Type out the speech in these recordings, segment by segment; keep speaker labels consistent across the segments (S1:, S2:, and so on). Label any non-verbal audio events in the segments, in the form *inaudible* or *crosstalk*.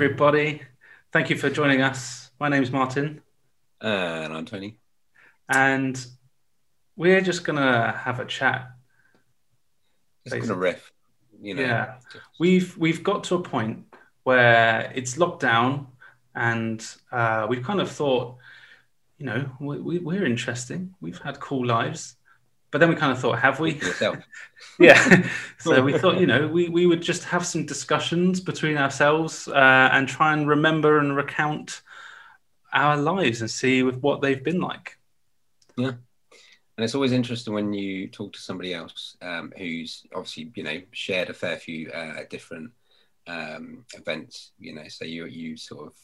S1: Everybody. Thank you for joining us. My name's Martin,
S2: And I'm Tony.
S1: and we're just going to have a chat.
S2: Just gonna riff, you know.
S1: Yeah. We've, we've got to a point where it's locked down, and uh, we've kind of thought, you know, we, we, we're interesting. We've had cool lives. But then we kind of thought, have we?
S2: Yourself. *laughs* *laughs*
S1: yeah. *laughs* so we thought, you know, we, we would just have some discussions between ourselves uh, and try and remember and recount our lives and see with what they've been like. Yeah.
S2: And it's always interesting when you talk to somebody else um, who's obviously, you know, shared a fair few uh, different um, events, you know, so you you sort of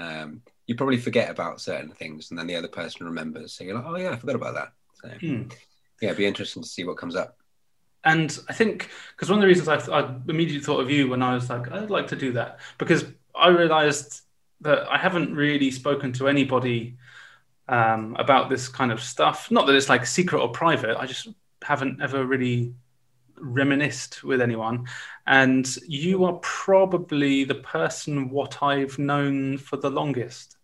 S2: um, you probably forget about certain things and then the other person remembers. So you're like, oh yeah, I forgot about that. So
S1: Hmm.
S2: yeah, it'd be interesting to see what comes up.
S1: And I think because one of the reasons I, I immediately thought of you when I was like, I'd like to do that because I realized that I haven't really spoken to anybody um, about this kind of stuff. Not that it's like secret or private. I just haven't ever really reminisced with anyone. And you are probably the person what I've known for the longest.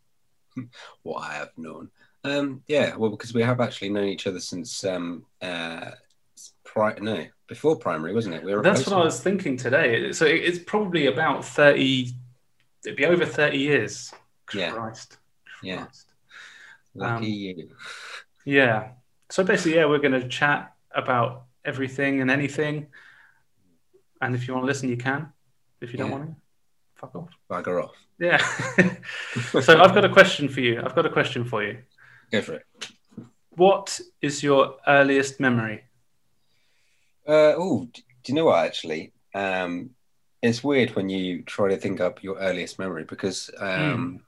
S2: What I have known. Um, yeah, well, because we have actually known each other since um, uh, pri- no, before primary, wasn't it? We were
S1: That's what I was thinking today. So it- it's probably about 30, it'd be over 30 years.
S2: Yeah.
S1: Christ.
S2: Yeah.
S1: Christ.
S2: Lucky
S1: Um,
S2: you.
S1: Yeah. So basically, yeah, we're going to chat about everything and anything. And if you want to listen, you can. If you don't
S2: Yeah.
S1: want to, fuck off.
S2: Bugger off.
S1: Yeah. *laughs* so I've got a question for you. I've got a question for you.
S2: Go for it.
S1: What is your earliest memory?
S2: Uh, oh, do you know what? Actually, um, it's weird when you try to think up your earliest memory because um,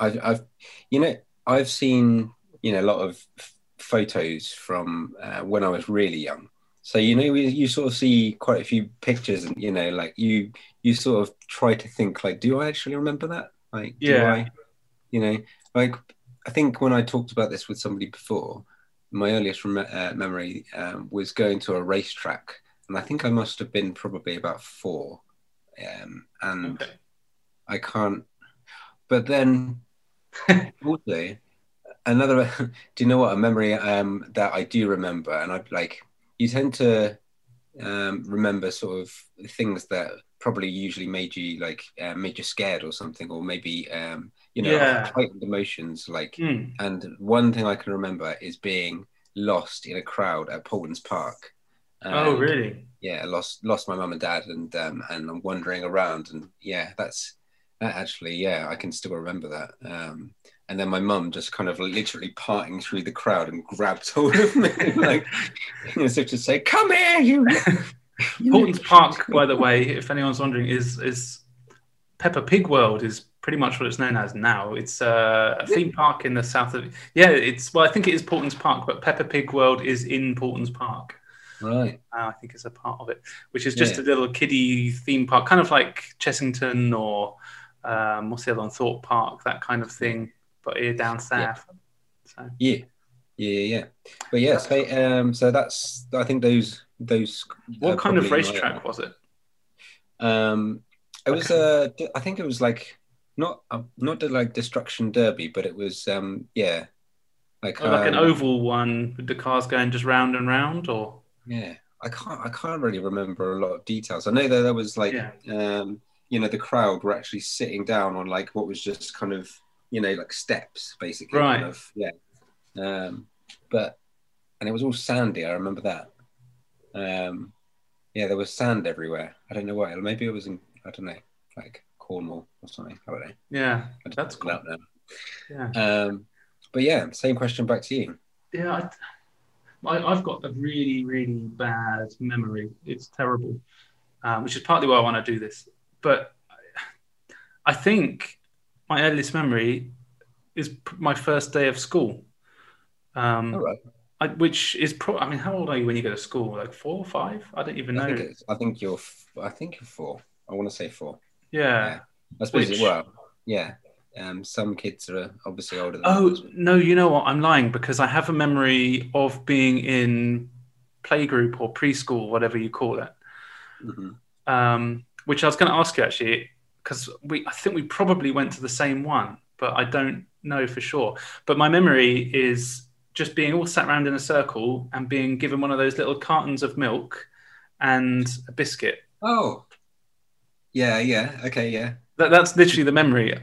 S2: I've, I've, you know, I've seen you know a lot of f- photos from uh, when I was really young. So you know, you, you sort of see quite a few pictures, and you know, like you, you sort of try to think like, do I actually remember that? Like, do
S1: Yeah.
S2: I, you know, like I think when I talked about this with somebody before, my earliest rem- uh, memory um, was going to a racetrack, and I think I must have been probably about four, um, and
S1: Okay.
S2: I can't. But then *laughs* also another. *laughs* do you know what a memory um, that I do remember, and I like you tend to um, remember sort of things that probably usually made you like uh, made you scared or something, or maybe um, you know
S1: Yeah.
S2: heightened emotions like
S1: Hmm.
S2: and one thing I can remember is being lost in a crowd at Paulton's Park.
S1: Oh, really?
S2: Yeah, I lost lost my mum and dad, and um, and I'm wandering around, and yeah, that's that actually, yeah, I can still remember that. Um, and then my mum just kind of literally parting through the crowd and grabbed *laughs* hold of me, like as if to say, "Come here, you." *laughs*
S1: Paulton's *laughs* Park, by the way, if anyone's wondering, is is Peppa Pig World is pretty much what it's known as now. It's uh, a theme park in the south of yeah. It's well, I think it is Paulton's Park, but Peppa Pig World is in Paulton's Park.
S2: Right.
S1: Uh, I think it's a part of it, which is just
S2: Yeah.
S1: a little kiddie theme park, kind of like Chessington or um, what's the other one, Thorpe Park, that kind of thing, but here down south. So
S2: Yeah. Yeah, yeah, yeah. But yeah, so um, so that's I think those those.
S1: what kind of racetrack was it?
S2: Um, it was uh, d- I think it was like not uh, not the like destruction derby, but it was um, yeah, like
S1: Oh, like an
S2: um,
S1: oval one with the cars going just round and round, or
S2: Yeah, I can't I can't really remember a lot of details. I know that there was like
S1: Yeah.
S2: um, you know the crowd were actually sitting down on like what was just kind of you know like steps basically.
S1: Right.
S2: Kind of, yeah. Um, but and it was all sandy. I remember that. Um, yeah, there was sand everywhere. I don't know why. Maybe it was in I don't know like Cornwall or something. I don't know.
S1: yeah, That's cool.
S2: know.
S1: yeah.
S2: Um, but yeah, same question back to you.
S1: Yeah, I, I've got a really, really bad memory. It's terrible, um, which is partly why I want to do this. But I think my earliest memory is my first day of school, um,
S2: All right.
S1: I, which is pro- I mean, how old are you when you go to school? Like four or five? I don't even
S2: I
S1: know.
S2: think I think you're I think you're four. I want to say four.
S1: Yeah.
S2: I suppose
S1: Which-
S2: it well. Yeah. Um, some kids are obviously older than
S1: Oh
S2: others.
S1: no, you know what? I'm lying because I have a memory of being in playgroup or preschool, whatever you call it.
S2: Mhm.
S1: um, which I was going to ask you actually. because we I think we probably went to the same one, but I don't know for sure. But my memory is just being all sat around in a circle and being given one of those little cartons of milk and a biscuit.
S2: Oh, yeah, yeah, okay, yeah.
S1: That, that's literally the memory.
S2: Uh,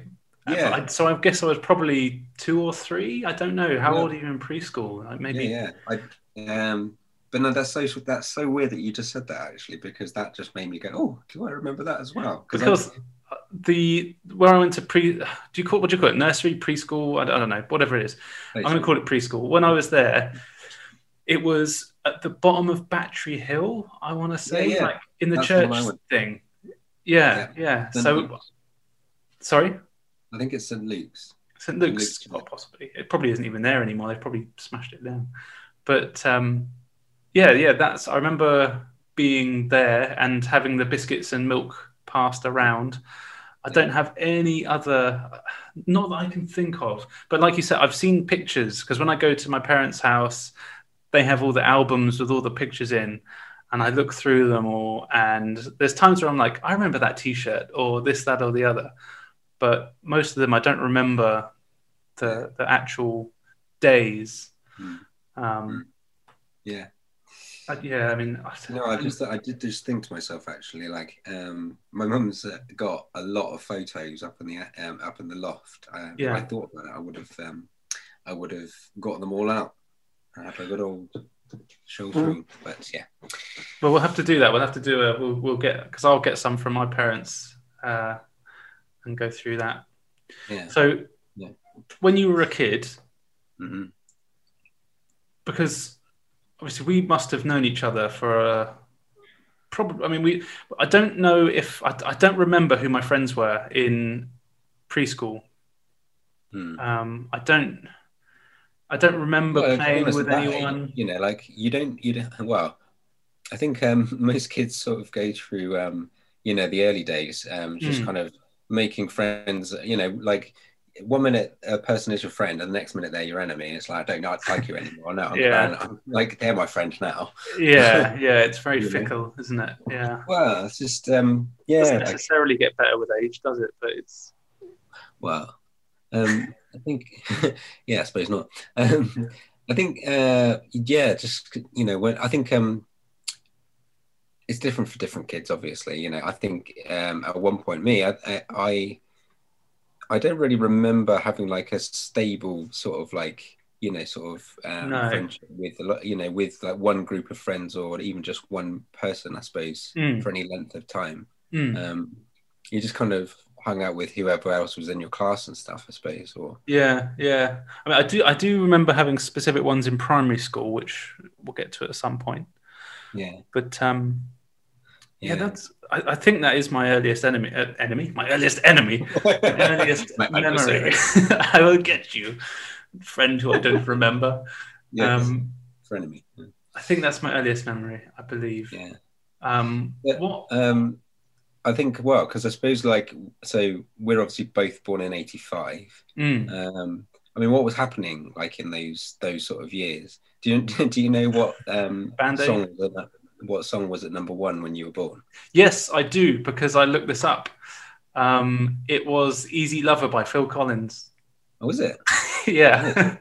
S2: yeah.
S1: I- so I guess I was probably two or three. I don't know. How
S2: Yeah.
S1: old are you in preschool? Like maybe.
S2: Yeah, yeah. I, um, but no, that's so that's so weird that you just said that actually, because that just made me go, oh, do I remember that as well? Because I-
S1: Because uh, the where I went to pre, do you call what do you call it? Nursery, preschool? I don't, I don't know. Whatever it is, I'm going to call it preschool. When I was there, it was at the bottom of Battery Hill. I want to say,
S2: Yeah, yeah.
S1: like in the
S2: That's
S1: church
S2: one I went-
S1: thing. Yeah, yeah.
S2: St.
S1: So,
S2: Luke's.
S1: sorry,
S2: I think it's St. Luke's.
S1: St Luke's,
S2: Luke's,
S1: well, possibly. It probably isn't even there anymore. They've probably smashed it down. But um, yeah, yeah. That's. I remember being there and having the biscuits and milk passed around. I don't have any other, not that I can think of. But like you said, I've seen pictures because when I go to my parents' house, they have all the albums with all the pictures in, and I look through them all. And there's times where I'm like, I remember that T-shirt or this, that, or the other. But most of them, I don't remember the the actual days.
S2: Mm.
S1: Um,
S2: Yeah.
S1: uh, yeah, I mean, I,
S2: No, I just I did just think to myself actually, like um, my mum's got a lot of photos up in the um, up in the loft. Uh,
S1: Yeah.
S2: I thought that I would have um, I would have got them all out. I have a good old show through, but yeah,
S1: Well, we'll have to do that. We'll have to do a. We'll, we'll get because I'll get some from my parents uh, and go through that.
S2: yeah.
S1: So,
S2: Yeah.
S1: when you were a kid,
S2: hmm
S1: because obviously we must have known each other for a. Probably, I mean, we. I don't know if I, I don't remember who my friends were in preschool.
S2: Hmm.
S1: Um, I don't. I don't remember
S2: Well,
S1: playing
S2: honest,
S1: with anyone.
S2: You know, like you don't you don't. Well, I think um, *laughs* most kids sort of go through um, you know the early days, um, just
S1: Mm.
S2: kind of making friends. You know, like one minute a person is your friend, and the next minute they're your enemy. It's like I don't know, I like you anymore. No, I'm, *laughs*
S1: Yeah.
S2: I'm- like they're my friend now.
S1: Yeah, *laughs* yeah, it's very fickle, isn't it? Yeah.
S2: Well, it's just um, yeah.
S1: It doesn't
S2: like-
S1: necessarily get better with age, does it? But it's
S2: Well, um, I think, *laughs* yeah, I suppose not. Um, I think, uh, yeah, just you know, when I think um, it's different for different kids. Obviously, you know, I think um, at one point, me, I, I, I, don't really remember having like a stable sort of like you know sort of um,
S1: No.
S2: friendship with a lot, you know, with like one group of friends or even just one person, I suppose,
S1: Mm.
S2: for any length of time
S1: Mm.
S2: um, you just kind of hung out with whoever else was in your class and stuff, I suppose. Or
S1: yeah, yeah. I mean, I do, I do remember having specific ones in primary school, which we'll get to at some point.
S2: yeah,
S1: But um, yeah,
S2: yeah.
S1: that's. I, I think that is my earliest enemy. Uh, enemy, my earliest enemy, *laughs* my earliest memory. *laughs* I will get you, friend who I don't remember.
S2: yeah,
S1: Um,
S2: frenemy.
S1: I think that's my earliest memory. I believe.
S2: Yeah.
S1: Um,
S2: Yeah.
S1: what?
S2: Um, I think well, because I suppose like so we're obviously both born in '85.
S1: Mm.
S2: Um, I mean, what was happening like in those those sort of years? Do you *laughs* do you know what um, song was at, what song was at number one when you were born?
S1: Yes, I do because I looked this up. Um, it was "Easy Lover" by Phil Collins.
S2: Oh, was it? *laughs*
S1: yeah.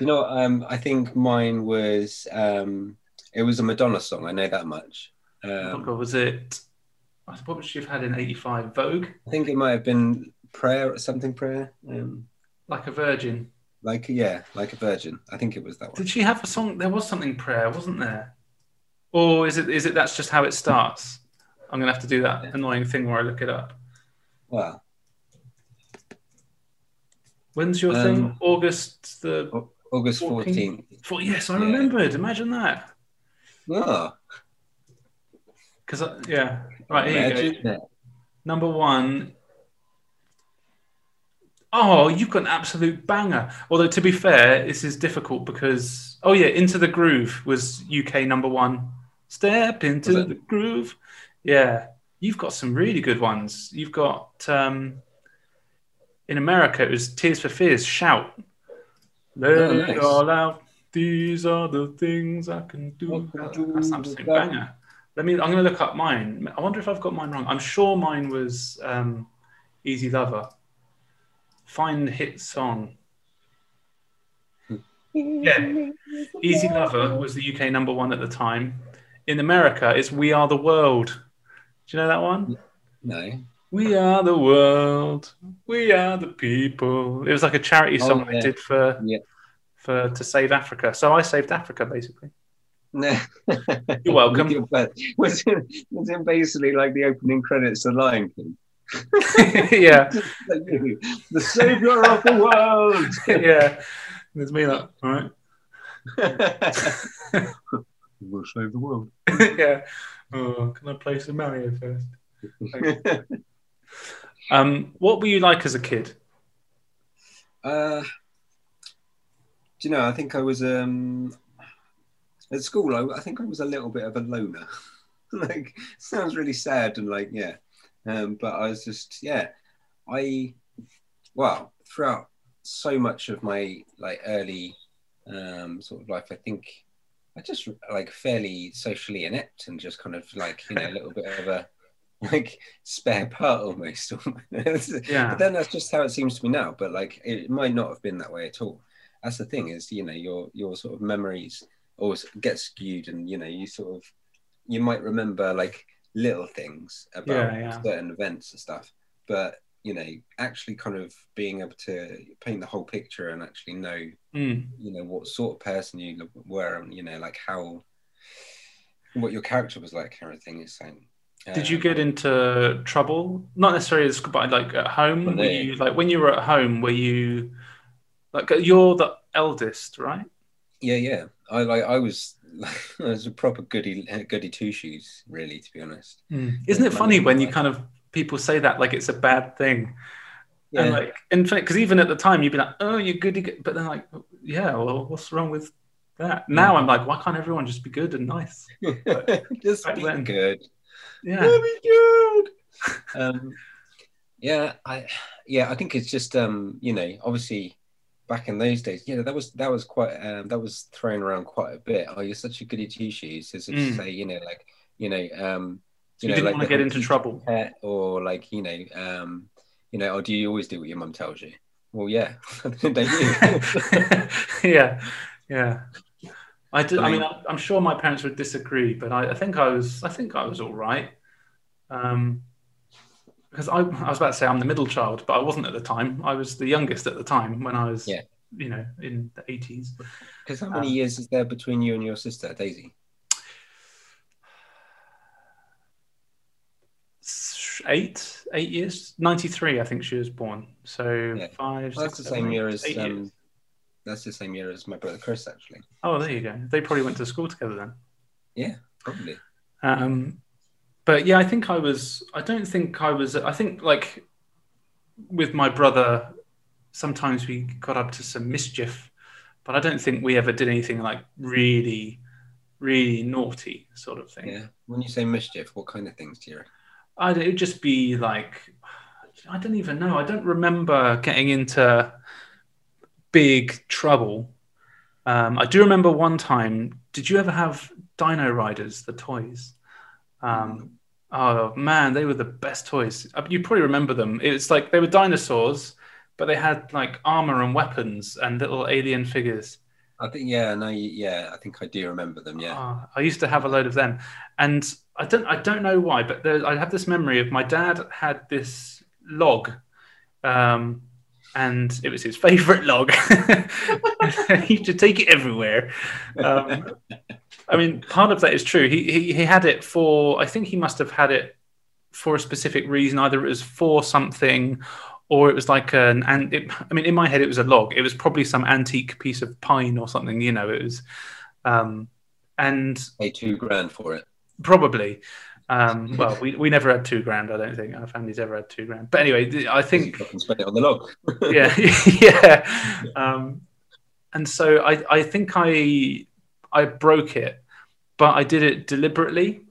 S2: You know, um, I think mine was um, it was a Madonna song. I know that much.
S1: Oh,
S2: Um,
S1: God, was it? What would she have had in '85? Vogue,
S2: I think it might have been prayer, or something prayer. Um,
S1: like a virgin.
S2: like yeah, like a virgin. I think it was that one.
S1: Did she have a song? There was something prayer, wasn't there? Or is it? Is it? That's just how it starts. I'm gonna have to do that
S2: Yeah.
S1: annoying thing where I look it up.
S2: Well,
S1: When's your
S2: Um,
S1: thing? August the.
S2: August
S1: 14th.
S2: fourteenth.
S1: For, yes, I
S2: Yeah.
S1: remembered. Imagine that.
S2: Oh,
S1: Because yeah, right here you go.
S2: imagine.
S1: Number one. Oh, you've got an absolute banger. Although to be fair, this is difficult because oh yeah, Into the Groove was UK number one. Step into the groove. Yeah, you've got some really good ones. You've got um, in America it was Tears for Fears. Shout. Let
S2: Oh,
S1: it all out. These are the things I can do.
S2: I can do
S1: That's an absolute banger. Let me. I'm going to look up mine. I wonder if I've got mine wrong. I'm sure mine was um, Easy Lover. Find hit song. Yeah. Easy Lover was the UK number one at the time. In America, it's We Are the World. Do you know that one?
S2: No.
S1: We are the world. We are the people. It was like a charity
S2: Oh,
S1: song I did for
S2: Yeah.
S1: for to save Africa. So I saved Africa basically.
S2: No. *laughs*
S1: You're welcome.
S2: Your Was it, was it basically like the opening credits of Lion King? *laughs*
S1: yeah, *laughs*
S2: the savior of the world.
S1: yeah. There's me like, all right.
S2: we'll save the world.
S1: yeah. Oh, can I play some Mario first? Um, what were you like as a kid?
S2: Uh, do you know? I think I was um, at school. I, I think I was a little bit of a loner. *laughs* like, sounds really sad and like yeah, um, but I was just yeah. I well throughout so much of my like early um, sort of life, I think I just like fairly socially inept and just kind of like you know a little bit of a *laughs* like spare part almost. *laughs*
S1: Yeah.
S2: But then that's just how it seems to me now. But like, it might not have been that way at all. That's the thing is, you know, your your sort of memories always get skewed, and you know, you sort of you might remember like little things about
S1: Yeah, yeah.
S2: certain events and stuff, but you know, actually kind of being able to paint the whole picture and actually know,
S1: Mm.
S2: you know, what sort of person you were, and you know, like how what your character was like, kind of thing. Is saying.
S1: Did you
S2: Um,
S1: get into trouble? Not necessarily but like at home. Were you like when you were at home? Were you like you're the eldest, right?
S2: Yeah, yeah. I like. I was. *laughs* I was a proper goody, goody two shoes, really, to be honest.
S1: Isn't it funny when you kind of people say that like it's a bad thing?
S2: Yeah,
S1: And like, in fact, because even at the time you'd be like, "Oh, you're goody," good," but then like, yeah, well, what's wrong with that? Now I'm like, why can't everyone just be good and nice? *laughs*
S2: just
S1: back
S2: be
S1: then.
S2: good.
S1: Yeah,
S2: Be good. *laughs* um, yeah, I, yeah, I think it's just, um, you know, obviously, back in those days, yeah, that was that was quite, um, that was thrown around quite a bit. Oh, you're such a goody two shoes, as
S1: Mm.
S2: say, you know, like, you know, um,
S1: so you, didn't
S2: like
S1: want to get into trouble.
S2: or like you know um you know or do you always do what your mum tells you well yeah *laughs* don't you *laughs*
S1: yeah, yeah. I did. I mean, I- I'm sure my parents would disagree, but I, I think I was. I think I was all right. Um, because I, I was about to say I'm the middle child, but I wasn't at the time. I was the youngest at the time when I was,
S2: Yeah.
S1: you know, in the 80s.
S2: because how many
S1: Um,
S2: years is there between you and your sister daisy
S1: Eight, eight years, 93, I think she was born. So
S2: Yeah.
S1: five,
S2: well, that's the
S1: seven,
S2: same year as
S1: eight years.
S2: um that's the same year as my brother chris actually
S1: Oh, there you go. They probably went to school together then.
S2: yeah probably
S1: Um, but yeah, I think I was. I don't think I was. I think like with my brother, sometimes we got up to some mischief, but I don't think we ever did anything like really, really naughty sort of thing.
S2: yeah when you say mischief what kind of things do you reckon?
S1: I'd, it'd just be like, I don't even know. I don't remember getting into big trouble. Um, I do remember one time. Did you ever have Dino Riders, the toys? Um, oh man, they were the best toys. Uh, You probably remember them. It's like they were dinosaurs, but they had like armor and weapons and little alien figures.
S2: i think yeah no yeah i think i do remember them yeah
S1: Oh, I used to have a load of them, and I don't I don't know why, but there, I have this memory of my dad had this log, um, and it was his favorite log. *laughs* he used to take it everywhere. Um, I mean, part of that is true. He, he he had it for I think he must have had it for a specific reason. Either it was for something. Or it was like an, and it, I mean, in my head, it was a log. It was probably some antique piece of pine or something, you know. It was, um, and
S2: pay two grand for it
S1: Probably. Um, *laughs* well, we, we never had two grand. I don't think our family's ever had two grand. But anyway, I think
S2: fucking spend it on the log *laughs*
S1: yeah, *laughs* yeah. Um, and so I I think I I broke it, but I did it deliberately.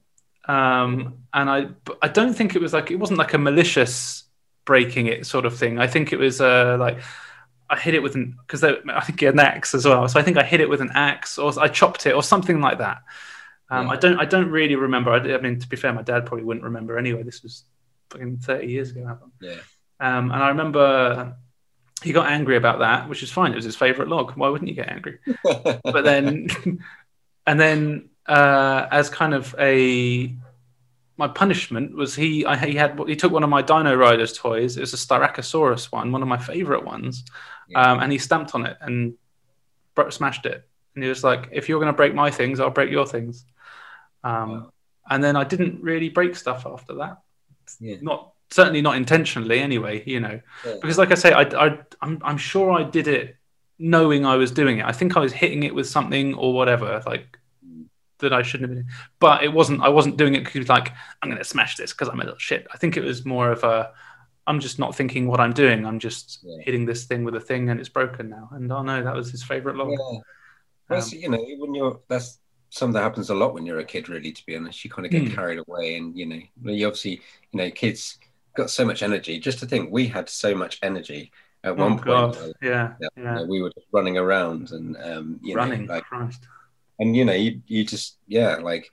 S1: Um, and I I don't think it was like it wasn't like a malicious breaking it sort of thing. I think it was uh, like I hit it with an because I think an axe as well. So I think I hit it with an axe or I chopped it or something like that. Um,
S2: Yeah.
S1: I don't I don't really remember. I, I mean, to be fair, my dad probably wouldn't remember anyway. This was fucking thirty years ago. Happened.
S2: yeah
S1: Um, and I remember he got angry about that, which is fine. It was his favorite log. Why wouldn't you get angry? *laughs* but then, and then uh, as kind of a my punishment was he I, he had he took one of my Dino Riders toys. It was a Styracosaurus one, one of my favorite ones, yeah. um, and he stamped on it and smashed it. And he was like, "If you're going to break my things, I'll break your things." Um, wow. And then I didn't really break stuff after that. Yeah. Not certainly not intentionally, anyway. You know, yeah. because like I say, I, I I'm I'm sure I did it knowing I was doing it. I think I was hitting it with something or whatever. Like that I shouldn't have been. But it wasn't. I wasn't doing it because like I'm going to smash this because I'm a little shit. I think it was more of a I'm just not thinking what I'm doing. I'm just yeah. hitting this thing with a thing and it's broken now. And oh no, that was his favorite log. Yeah.
S2: Well, um, you know, when you're that's something that happens a lot when you're a kid. Really, to be honest, you kind of get mm. carried away, and you know, you obviously, you know, kids got so much energy. Just to think, we had so much energy at oh, one point.
S1: God. yeah, yeah.
S2: You know, we were just running around and um, you
S1: running,
S2: know, like,
S1: Christ
S2: and you know you you just yeah like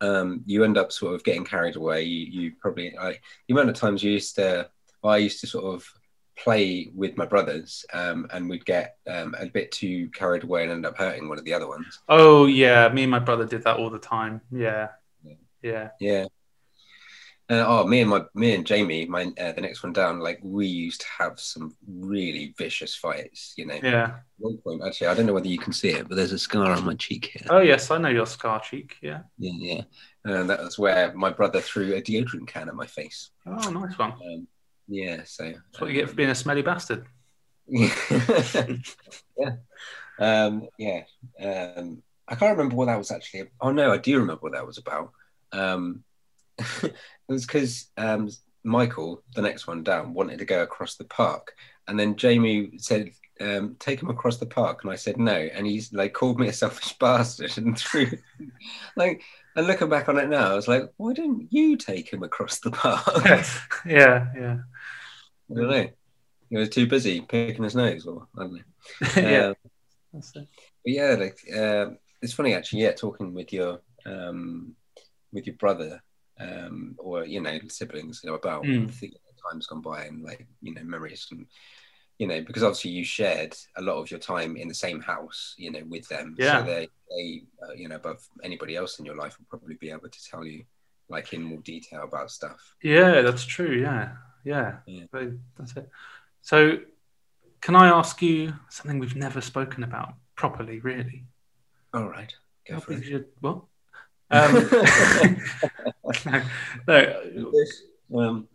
S2: um you end up sort of getting carried away you you probably like the amount of times you used to I used to sort of play with my brothers um, and we'd get um, a bit too carried away and end up hurting one of the other ones.
S1: Oh yeah, me and my brother did that all the time. Yeah, yeah, yeah.
S2: yeah. Uh, oh, me and my me and Jamie, my uh, the next one down, like we used to have some really vicious fights. You know.
S1: Yeah.
S2: At one point, actually, I don't know whether you can see it, but there's a scar on my cheek here.
S1: Oh yes, I know your scar cheek. Yeah.
S2: Yeah, yeah. And that was where my brother threw a deodorant can at my face.
S1: Oh, nice one.
S2: Um, yeah. So.
S1: That's what you get for being a smelly bastard. *laughs*
S2: yeah. Um, yeah. Um, I can't remember what that was actually. Oh no, I do remember what that was about. Um, *laughs* it was because um, Michael, the next one down, wanted to go across the park, and then Jamie said, um, "Take him across the park," and I said no, and he's like called me a selfish *laughs* bastard and threw, like, and looking back on it now, I was like, why didn't you take him across the park? *laughs*
S1: yeah, yeah.
S2: I don't know. He was too busy picking his nose, or I don't know. *laughs*
S1: yeah.
S2: Um, but yeah, like uh, it's funny actually. Yeah, talking with your um, with your brother um, or you know siblings you know about mm. times gone by and like you know memories and you know because obviously you shared a lot of your time in the same house you know with them
S1: yeah.
S2: so they they uh, you know above anybody else in your life will probably be able to tell you like in more detail about stuff
S1: yeah that's true yeah yeah, yeah. So that's it so can i ask you something we've never spoken about properly really
S2: all right
S1: go for it. Should, what *laughs* um, *laughs* no,
S2: no. Um,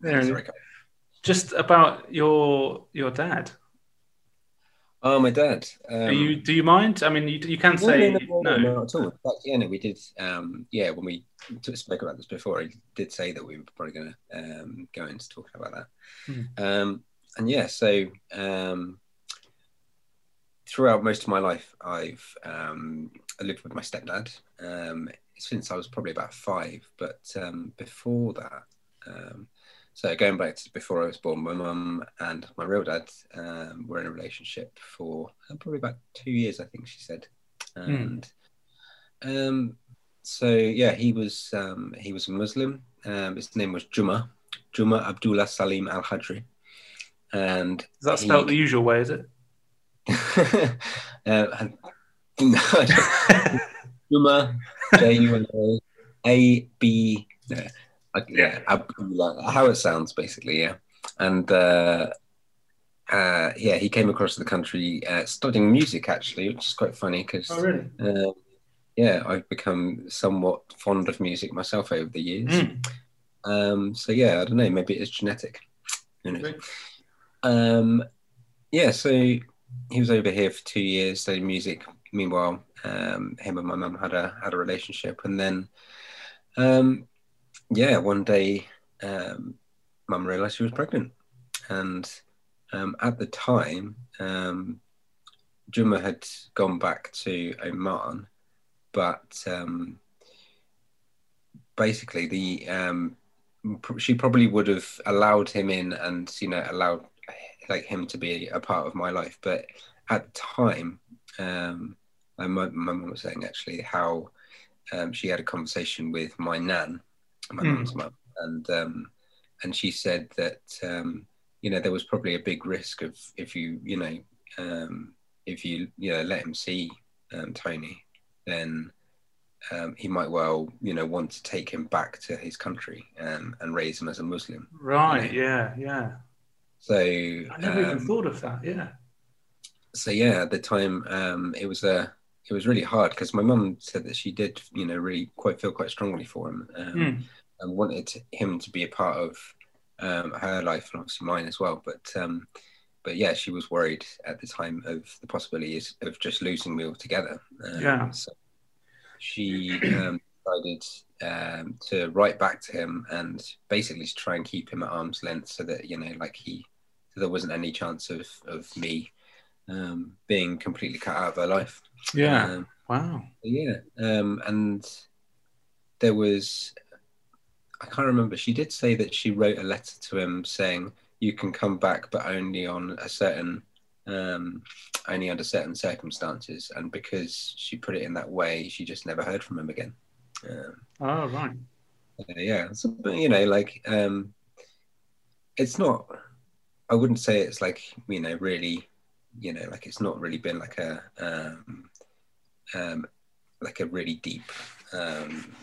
S1: no. Just about your your dad.
S2: Oh, my dad.
S1: Um, do you do you mind? I mean, you, you can say
S2: no, no, no, no, not at all. But, yeah, no, we did. Um, yeah, when we spoke about this before, I did say that we were probably going to um, go into talking about that. Hmm. Um, and yeah, so um, throughout most of my life, I've um, lived with my stepdad um, since I was probably about five. But um, before that, um, so going back to before I was born, my mum and my real dad um, were in a relationship for uh, probably about two years, I think she said. And mm. so yeah, he was um, he was a Muslim. his name was Juma, Juma Abdullah Salim Al Hadri. And
S1: is that spelled he, the usual way? Is it? *laughs*
S2: uh, *laughs* Juma, J U N A A B. Yeah, how it sounds basically. Yeah, and uh, uh, yeah, he came across the country uh, studying music actually, which is quite funny because.
S1: Oh, really?
S2: Uh, yeah, I've become somewhat fond of music myself over the years. Mm. Um, so yeah, I don't know. Maybe it's genetic. Um, yeah, so he was over here for two years studying music. Meanwhile, um, him and my mum had a had a relationship, and then, um, yeah, one day, um, mum realised she was pregnant, and um, at the time, um, Juma had gone back to Oman, but um, basically the um, she probably would have allowed him in and you know allowed like him to be a part of my life. But at the time, um, my mum was saying actually how um, she had a conversation with my nan, my mm. mum's mum, and um, and she said that um, you know there was probably a big risk of if you you know um, if you you know let him see um, Tony, then um, he might well you know want to take him back to his country um, and raise him as a Muslim.
S1: Right. Yeah. Yeah.
S2: So
S1: I never even
S2: um,
S1: thought of that. Yeah.
S2: so yeah, at the time um, it was a it was really hard because my mum said that she did you know really quite feel quite strongly for him um,
S1: Hmm.
S2: And wanted him to be a part of um, her life and obviously mine as well. But um, but yeah, she was worried at the time of the possibilities of just losing me altogether. Um,
S1: Yeah.
S2: So she um, decided um, to write back to him and basically to try and keep him at arm's length so that you know like he so there wasn't any chance of of me um, being completely cut out of her life.
S1: Yeah. Wow.
S2: yeah, um, and there was, I can't remember. She did say that she wrote a letter to him saying, "You can come back, but only on a certain, um, only under certain circumstances." And because she put it in that way, she just never heard from him again. Um,
S1: Oh right.
S2: uh, yeah, so, but, you know, like um, it's not. I wouldn't say it's like you know really, you know, like it's not really been like a um, um, like a really deep um,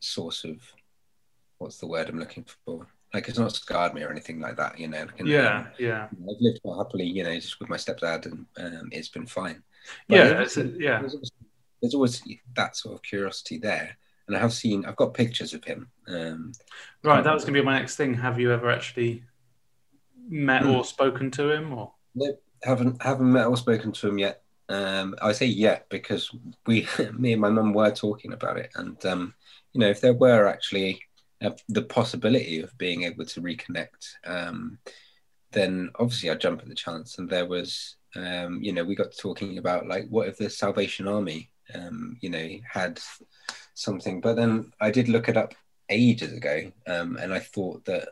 S2: source of what's the word I'm looking for. Like it's not scarred me or anything like that, you know. Like,
S1: Yeah. Yeah.
S2: I've lived quite happily, you know, just with my stepdad, and um, it's been fine. But
S1: Yeah. It's a, yeah.
S2: there's always, there's always that sort of curiosity there, and I have seen, I've got pictures of him. Um,
S1: Right. That was going to be my next thing. Have you ever actually met
S2: Hmm.
S1: or spoken to him? Or
S2: Nope, haven't haven't met or spoken to him yet. Um, I say yet because we, *laughs* me and my mum, were talking about it, and um, you know, if there were actually uh, the possibility of being able to reconnect, um, then obviously I'd jump at the chance. And there was, um, you know, we got talking about like, what if the Salvation Army, um, you know, had something? But then I did look it up ages ago, um, and I thought that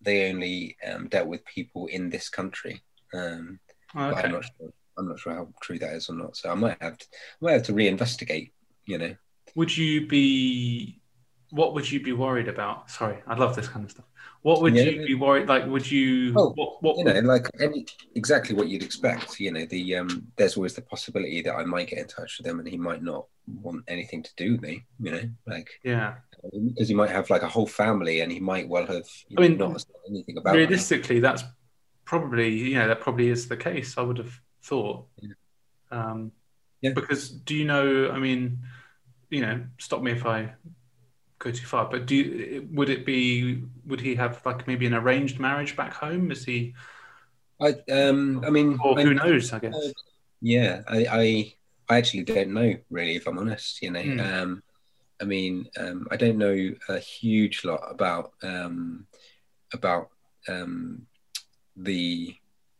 S2: they only um, dealt with people in this country. Um, but
S1: okay.
S2: I'm not sure. I'm not sure how true that is or not. So I might have to, I might have to reinvestigate. You know,
S1: Would you be? What would you be worried about? Sorry, I love this kind of stuff. What would
S2: Yeah.
S1: you be worried? Like, would you?
S2: Oh,
S1: what? What?
S2: you know, like any, exactly what you'd expect. You know, the um, there's always the possibility that I might get in touch with him and he might not want anything to do with me. You know, like
S1: yeah.
S2: because he might have like a whole family and he might well have you
S1: I mean,
S2: not said anything about.
S1: Realistically, that's probably you know that probably is the case. I would have thought.
S2: Yeah.
S1: Um,
S2: Yeah.
S1: Because do you know? I mean, you know, stop me if I go too far. But do you, would it be? Would he have like maybe an arranged marriage back home? Is he?
S2: I um, I mean,
S1: Or
S2: I-
S1: who knows? I guess.
S2: Yeah, I, I I actually don't know really, if I'm honest. You know,
S1: Hmm.
S2: um, I mean, um, I don't know a huge lot about um, about um, the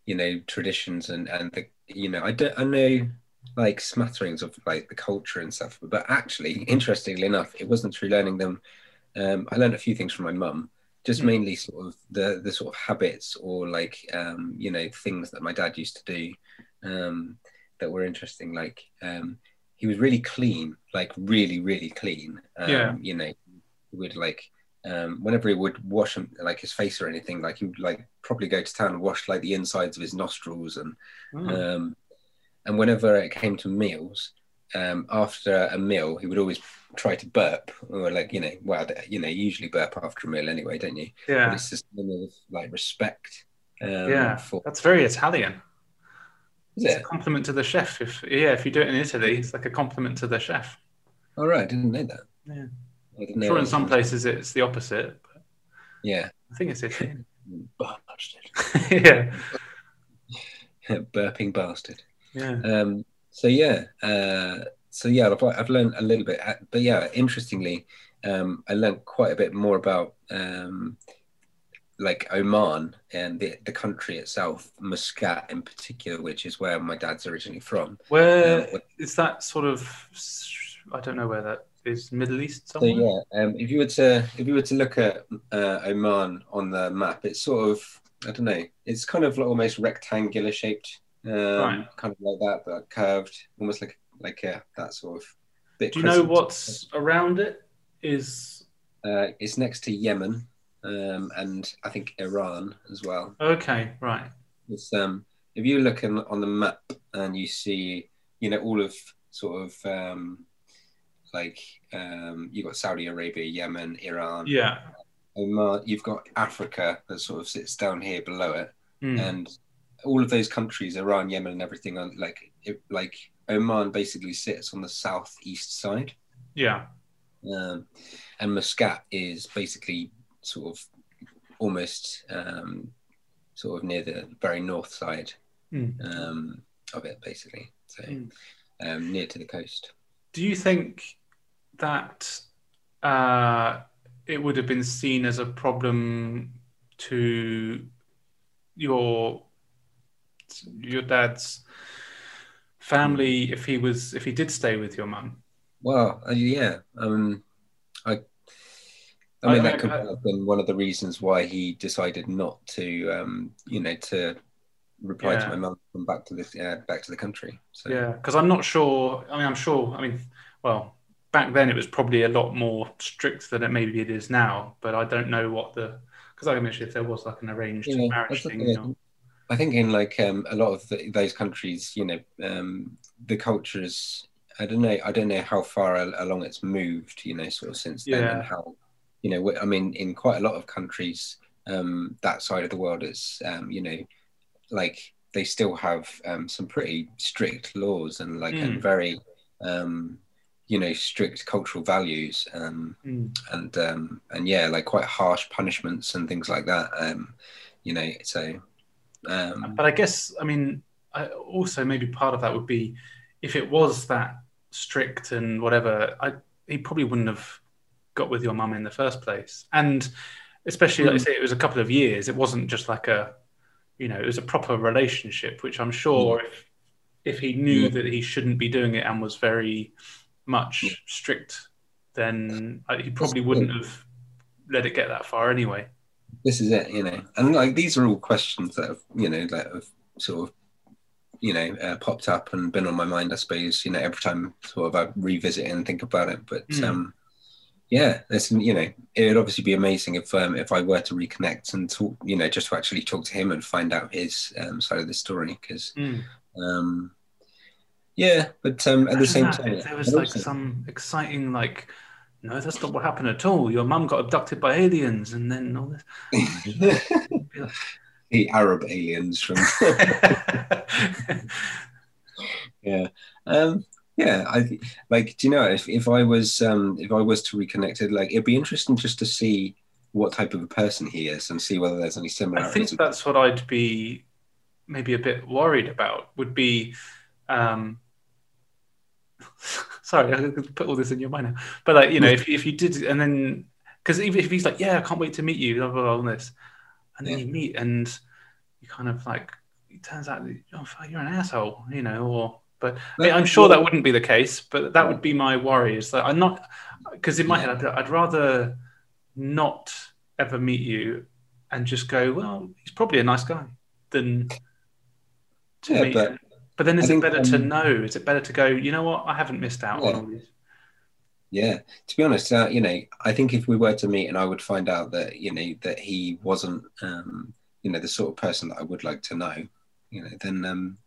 S2: you know traditions and and the you know I don't I know like smatterings of like the culture and stuff, but actually, interestingly enough, it wasn't through learning them. Um, I learned a few things from my mum, just
S1: Hmm.
S2: mainly sort of the the sort of habits or like um, you know things that my dad used to do um, that were interesting. Like um, he was really clean, like really really clean. Um,
S1: Yeah.
S2: You know, he would like um, whenever he would wash him, like his face or anything, like he would like probably go to town and wash like the insides of his nostrils and
S1: Oh.
S2: And whenever it came to meals, um, after a meal, he would always try to burp, or like you know, well, you know, you usually burp after a meal anyway, don't you? But
S1: yeah.
S2: it's just kind of like respect. Um,
S1: Yeah.
S2: For,
S1: That's very Italian.
S2: is
S1: It's a compliment to the chef. If yeah, if you do it in Italy, it's like a compliment to the chef.
S2: All right, I didn't know that.
S1: Yeah.
S2: I didn't know
S1: sure in some places it's the opposite. But
S2: Yeah.
S1: I think it's Italian. *laughs*
S2: Bastard. *laughs*
S1: yeah. *laughs*
S2: Burping bastard.
S1: Yeah.
S2: Um, so yeah, uh, so yeah, I've, I've learned a little bit, uh, but yeah, interestingly, um, I learned quite a bit more about um, like Oman and the, the country itself, Muscat in particular, which is where my dad's originally from.
S1: Where
S2: Uh,
S1: is that sort of? I don't know where that is. Middle East
S2: So
S1: somewhere.
S2: yeah, um, if you were to if you were to look at uh, Oman on the map, it's sort of I don't know, it's kind of like almost rectangular shaped, um,
S1: Right.
S2: kind of like that, but curved, almost like like yeah, that sort of bit.
S1: Do you know what's around it? Is
S2: Uh, it's next to Yemen. um, and I think Iran as well.
S1: Okay, right.
S2: It's um, if you look in, on the map and you see, you know, all of sort of um, like um, you've got Saudi Arabia, Yemen, Iran,
S1: Yeah.
S2: Oman, you've got Africa that sort of sits down here below it,
S1: Mm.
S2: and all of those countries, Iran, Yemen, and everything, are like it, like Oman basically sits on the southeast side,
S1: Yeah.
S2: um, and Muscat is basically sort of almost um, sort of near the very north side
S1: Mm.
S2: um, of it, basically, so
S1: Mm.
S2: um, near to the coast.
S1: Do you think that uh, it would have been seen as a problem to your your dad's family if he was if he did stay with your mum?
S2: Well, uh, yeah, um, I. I mean,
S1: I-
S2: that could have been one of the reasons why he decided not to, um, you know, to reply to my mum and back to this, uh, back to the country. So
S1: Yeah, because I'm not sure. I mean, I'm sure. I mean, well, back then it was probably a lot more strict than it maybe it is now. But I don't know what the because I mentioned, if there was like an arranged
S2: Yeah,
S1: marriage
S2: the
S1: thing,
S2: thing. I think in like um, a lot of the, those countries, you know, um, the cultures. I don't know. I don't know how far along it's moved. You know, sort of since then,
S1: Yeah.
S2: and how, you know, I mean, in quite a lot of countries, um, that side of the world is, um, you know, like they still have um, some pretty strict laws and like
S1: Mm.
S2: and very, um, you know, strict cultural values. Um,
S1: Mm.
S2: and um, and yeah, like quite harsh punishments and things like that. Um, you know, so um,
S1: But I guess, I mean, I, also maybe part of that would be if it was that strict and whatever, I, he probably wouldn't have got with your mum in the first place. And especially, like I
S2: Mm.
S1: say, it was a couple of years. It wasn't just like a, you know, it was a proper relationship, which I'm sure if if he knew
S2: Mm.
S1: that he shouldn't be doing it and was very much
S2: Yeah.
S1: strict, then uh, he probably wouldn't have let it get that far anyway.
S2: This is it, you know, and like these are all questions that have you know that have sort of you know uh, popped up and been on my mind. I suppose you know every time sort of I revisit it and think about it, but.
S1: Mm.
S2: um yeah, it's you know it would obviously be amazing if um, if I were to reconnect and talk, you know, just to actually talk to him and find out his um, side of the story because
S1: Mm.
S2: Um, yeah, but um, at the same
S1: that,
S2: time,
S1: there was like
S2: also-
S1: some exciting like no that's not what happened at all your mum got abducted by aliens and then all this *laughs*
S2: the Arab aliens from *laughs* yeah, um, yeah. I like. Do you know if, if I was um, if I was to reconnect it, like it'd be interesting just to see what type of a person he is and see whether there's any similarities.
S1: i think that's what i'd be maybe a bit worried about would be um *laughs* sorry i put all this in your mind now but like you know if, if you did and then because even if he's like yeah i can't wait to meet you blah blah blah all this and then
S2: Yeah.
S1: you meet and you kind of like it turns out that, oh, you're an asshole you know or but I mean, I'm sure that wouldn't be the case, but that would be my worry. Is that I'm not because in my head I'd, I'd rather not ever meet you and just go, well, he's probably a nice guy than to
S2: Yeah,
S1: meet.
S2: but.
S1: But then is
S2: I
S1: it
S2: think,
S1: better to
S2: um,
S1: know? Is it better to go? You know what? I haven't missed out on
S2: Yeah.
S1: all these.
S2: Yeah, to be honest, uh, you know, I think if we were to meet and I would find out that you know that he wasn't, um, you know, the sort of person that I would like to know, you know, then um,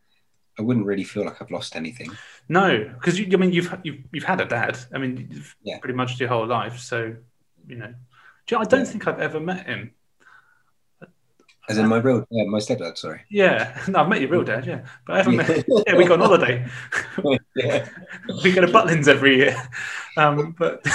S2: I wouldn't really feel like I've lost anything.
S1: No, because you, I mean, you've you've you've had a dad. I mean, you've
S2: Yeah.
S1: pretty much your whole life. So, you know, Do you know, I don't
S2: Yeah.
S1: think I've ever met him.
S2: As in my real, uh, my stepdad. Sorry.
S1: Yeah, *laughs* no, I've met your real dad. Yeah, but I haven't met. Yeah, we go on holiday. *laughs*
S2: yeah. *laughs*
S1: we go to Butlins every year, um, but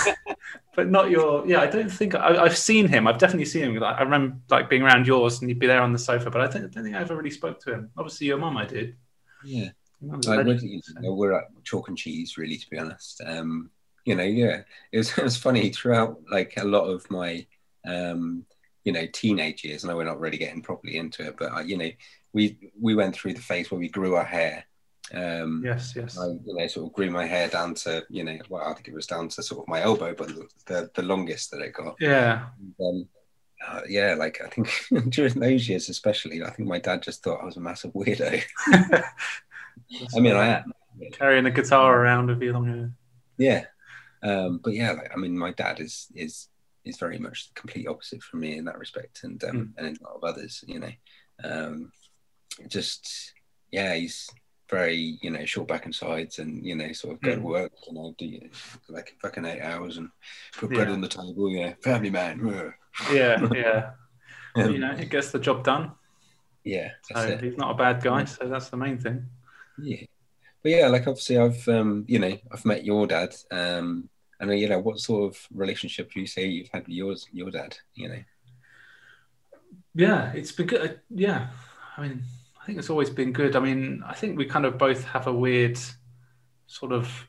S1: but not your. Yeah, I don't think I, I've seen him. I've definitely seen him. I remember like being around yours, and he'd be there on the sofa. But I don't, don't think I ever really spoke to him. Obviously, your mum, I did.
S2: Yeah. Like, we're, you know, we're at chalk and cheese, really, to be honest. Um, you know, yeah, it was, it was funny throughout like a lot of my, um, you know, teenage years. I know we're not really getting properly into it, but uh, you know, we we went through the phase where we grew our hair. Um,
S1: Yes, yes.
S2: I, you know, sort of grew my hair down to, you know, well, I think it was down to sort of my elbow, but the the longest that it got.
S1: Yeah,
S2: Um, uh, yeah, like I think *laughs* during those years, especially, I think my dad just thought I was a massive weirdo. *laughs* I mean, I am.
S1: carrying a guitar around with you long hair.
S2: Yeah, um, but yeah, like, I mean, my dad is is is very much the complete opposite from me in that respect, and um,
S1: Mm.
S2: and in a lot of others, you know, um, just yeah, he's very you know short back and sides, and you know sort of go to
S1: Mm.
S2: work, you know, do like fucking eight hours and put bread
S1: Yeah.
S2: on the table, yeah, family man.
S1: Yeah, yeah. *laughs*
S2: Um,
S1: you know, it gets the job done.
S2: yeah,
S1: So
S2: it.
S1: he's not a bad guy, so that's the main thing.
S2: Yeah, but yeah, like obviously I've um, you know I've met your dad, um, and uh, you know what sort of relationship do you say you've had with yours your dad? You know,
S1: Yeah, it's been good. Uh, Yeah, I mean, I think it's always been good. I mean, I think we kind of both have a weird sort of.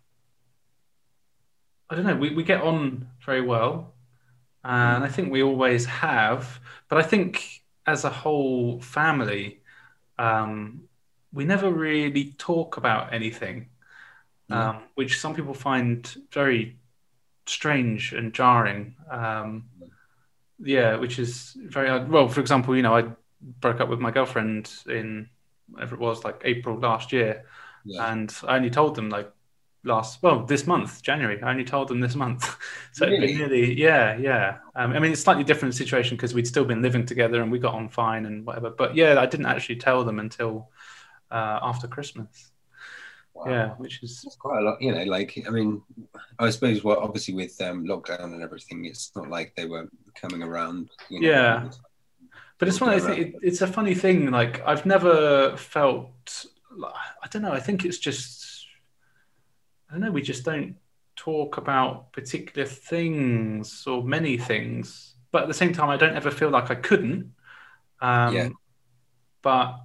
S1: I don't know. We, we get on very well, and I think we always have. But I think as a whole family, um, we never really talk about anything,
S2: Yeah.
S1: um, which some people find very strange and jarring. Um, yeah, which is very odd. Well, for example, you know, I broke up with my girlfriend in whatever it was, like April last year,
S2: yeah,
S1: and I only told them like last, well, this month, January. I only told them this month, *laughs* so it'd
S2: Really?
S1: nearly, yeah, yeah. Um, I mean, it's slightly different situation because we'd still been living together and we got on fine and whatever. But yeah, I didn't actually tell them until uh, after Christmas.
S2: Wow.
S1: Yeah, which is
S2: quite a lot, you know. Like, I mean, I suppose, well, obviously with um, lockdown and everything, it's not like they were coming around. You know,
S1: Yeah. But it's one of those, it, it's a funny thing. Like I've never felt. I don't know. I think it's just. I don't know. We just don't talk about particular things or many things. But at the same time, I don't ever feel like I couldn't. Um,
S2: Yeah.
S1: But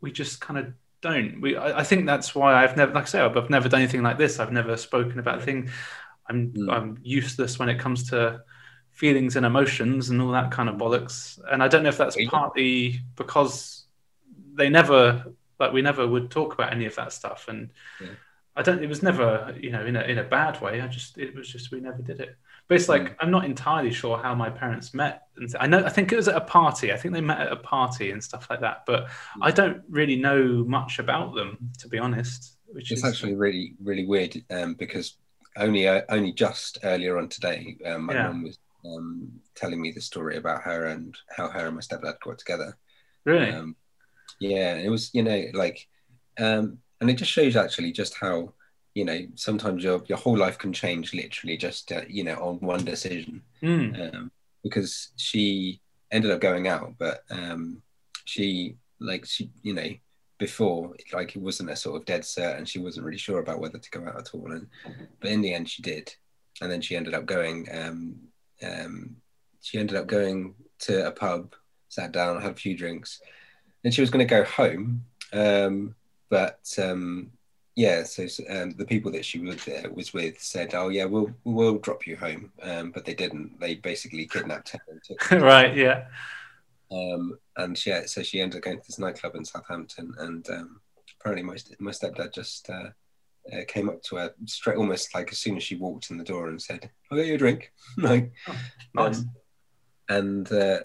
S1: we just kind of don't. We. I, I think that's why I've never, like I say, I've, never done anything like this. I've never spoken about a thing. I'm.
S2: Mm.
S1: I'm useless when it comes to feelings and emotions and all that kind of bollocks. And I don't know if that's
S2: Yeah.
S1: partly because they never, like, we never would talk about any of that stuff. And
S2: Yeah.
S1: I don't, it was never, you know, in a, in a bad way. I just, it was just, we never did it. But it's like,
S2: Mm.
S1: I'm not entirely sure how my parents met. And I know, I think it was at a party. I think they met at a party and stuff like that. But I don't really know much about them, to be honest. Which
S2: It's
S1: is
S2: actually really, really weird um, because only uh, only just earlier on today, um, my
S1: Yeah.
S2: mum was um, telling me the story about her and how her and my stepdad got together.
S1: really,
S2: Um, yeah, it was you know like, um, and it just shows actually just how you know sometimes your your whole life can change literally just uh, you know on one decision.
S1: Mm,
S2: Um, because she ended up going out, but um, she like she you know before like it wasn't a sort of dead cert and she wasn't really sure about whether to go out at all. And but in the end she did. And then she ended up going um, um, she ended up going to a pub sat down had a few drinks and she was going to go home. Um, but um, yeah so um, the people that she was, uh, was with said oh yeah we'll we'll drop you home um, but they didn't they basically kidnapped her and took her *laughs*
S1: right, yeah.
S2: um, and she, so she ended up going to this nightclub in Southampton, and um, apparently my my stepdad just uh, uh, came up to her straight, almost like as soon as she walked in the door, and said, "I'll get you a drink." *laughs* like,
S1: Nice.
S2: um, and uh,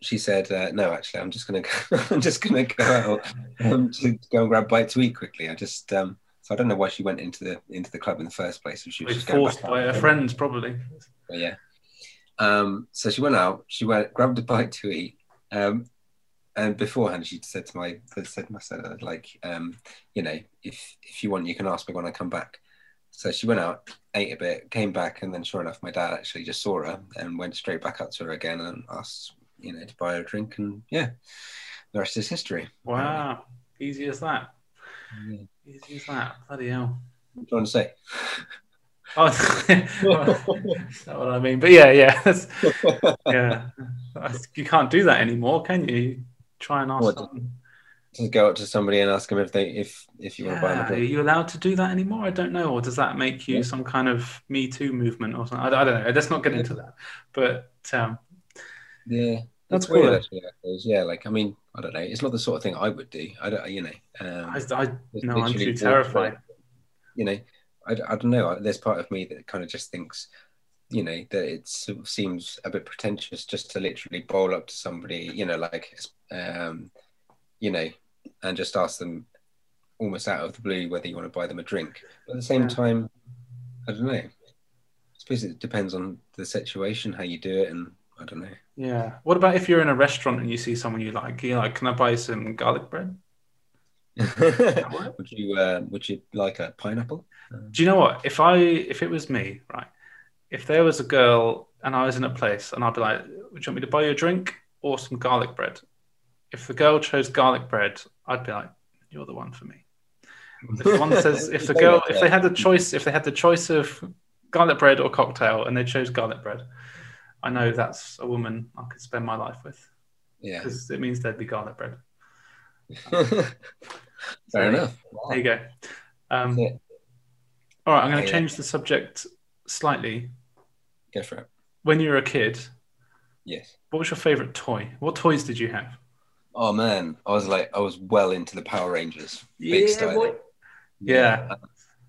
S2: she said, uh, "No, actually, I'm just gonna *laughs* go, I'm just gonna go out um, to go and grab a bite to eat quickly." I just um, so I don't know why she went into the into the club in the first place. She was just
S1: forced by her friends, probably.
S2: But yeah. Um, so she went out. She went grabbed a bite to eat. Um, and beforehand, she said to my said to my son, like, um, you know, if if you want, you can ask me when I come back. So she went out, ate a bit, came back, and then sure enough, my dad actually just saw her and went straight back up to her again and asked, you know, to buy her a drink. And yeah, the rest is history.
S1: Wow. Easy as that.
S2: Yeah.
S1: Easy as that. Bloody hell.
S2: What do you want to say?
S1: Oh, *laughs* that's not what I mean. But yeah, yeah. *laughs* That's, yeah. You can't do that anymore, can you? You Try and ask
S2: What?
S1: someone.
S2: Just go up to somebody and ask them if they if if you want to buy them
S1: Are you allowed to do that anymore? I don't know. Or does that make you
S2: Yeah.
S1: some kind of Me Too movement or something? I, I don't know. Let's not get into that. But um,
S2: Yeah,
S1: That's
S2: that's weird.
S1: cool.
S2: Actually, yeah. Like, I mean, I don't know. It's not the sort of thing I would do. I don't, you know. Um,
S1: I, I no, I'm too terrified.
S2: You know, I, I don't know. There's part of me that kind of just thinks, you know, that it sort of seems a bit pretentious just to literally bowl up to somebody, you know, like, um, you know, and just ask them almost out of the blue whether you want to buy them a drink. But at the same
S1: Yeah.
S2: time, I don't know. I suppose it depends on the situation, how you do it, and I don't know.
S1: Yeah. What about if you're in a restaurant and you see someone you like? You're like, can I buy some garlic bread? *laughs*
S2: would you uh, would you like a pineapple?
S1: Do you know what? If I if it was me, right? If there was a girl and I was in a place and I'd be like, "Would you want me to buy you a drink or some garlic bread?" If the girl chose garlic bread, I'd be like, "You're the one for me." If the one says, if the *laughs* girl, if they had the choice, if they had the choice of garlic bread or cocktail, and they chose garlic bread, I know that's a woman I could spend my life with.
S2: Yeah,
S1: because it means there'd be garlic bread. *laughs*
S2: Fair enough.
S1: There you go. Um, all right, I'm going to change the subject slightly.
S2: Go for it.
S1: When you were a kid,
S2: yes.
S1: What was your favorite toy? What toys did you have?
S2: Oh man, I was like, I was well into the Power Rangers. Big
S1: yeah,
S2: style.
S1: boy. Yeah.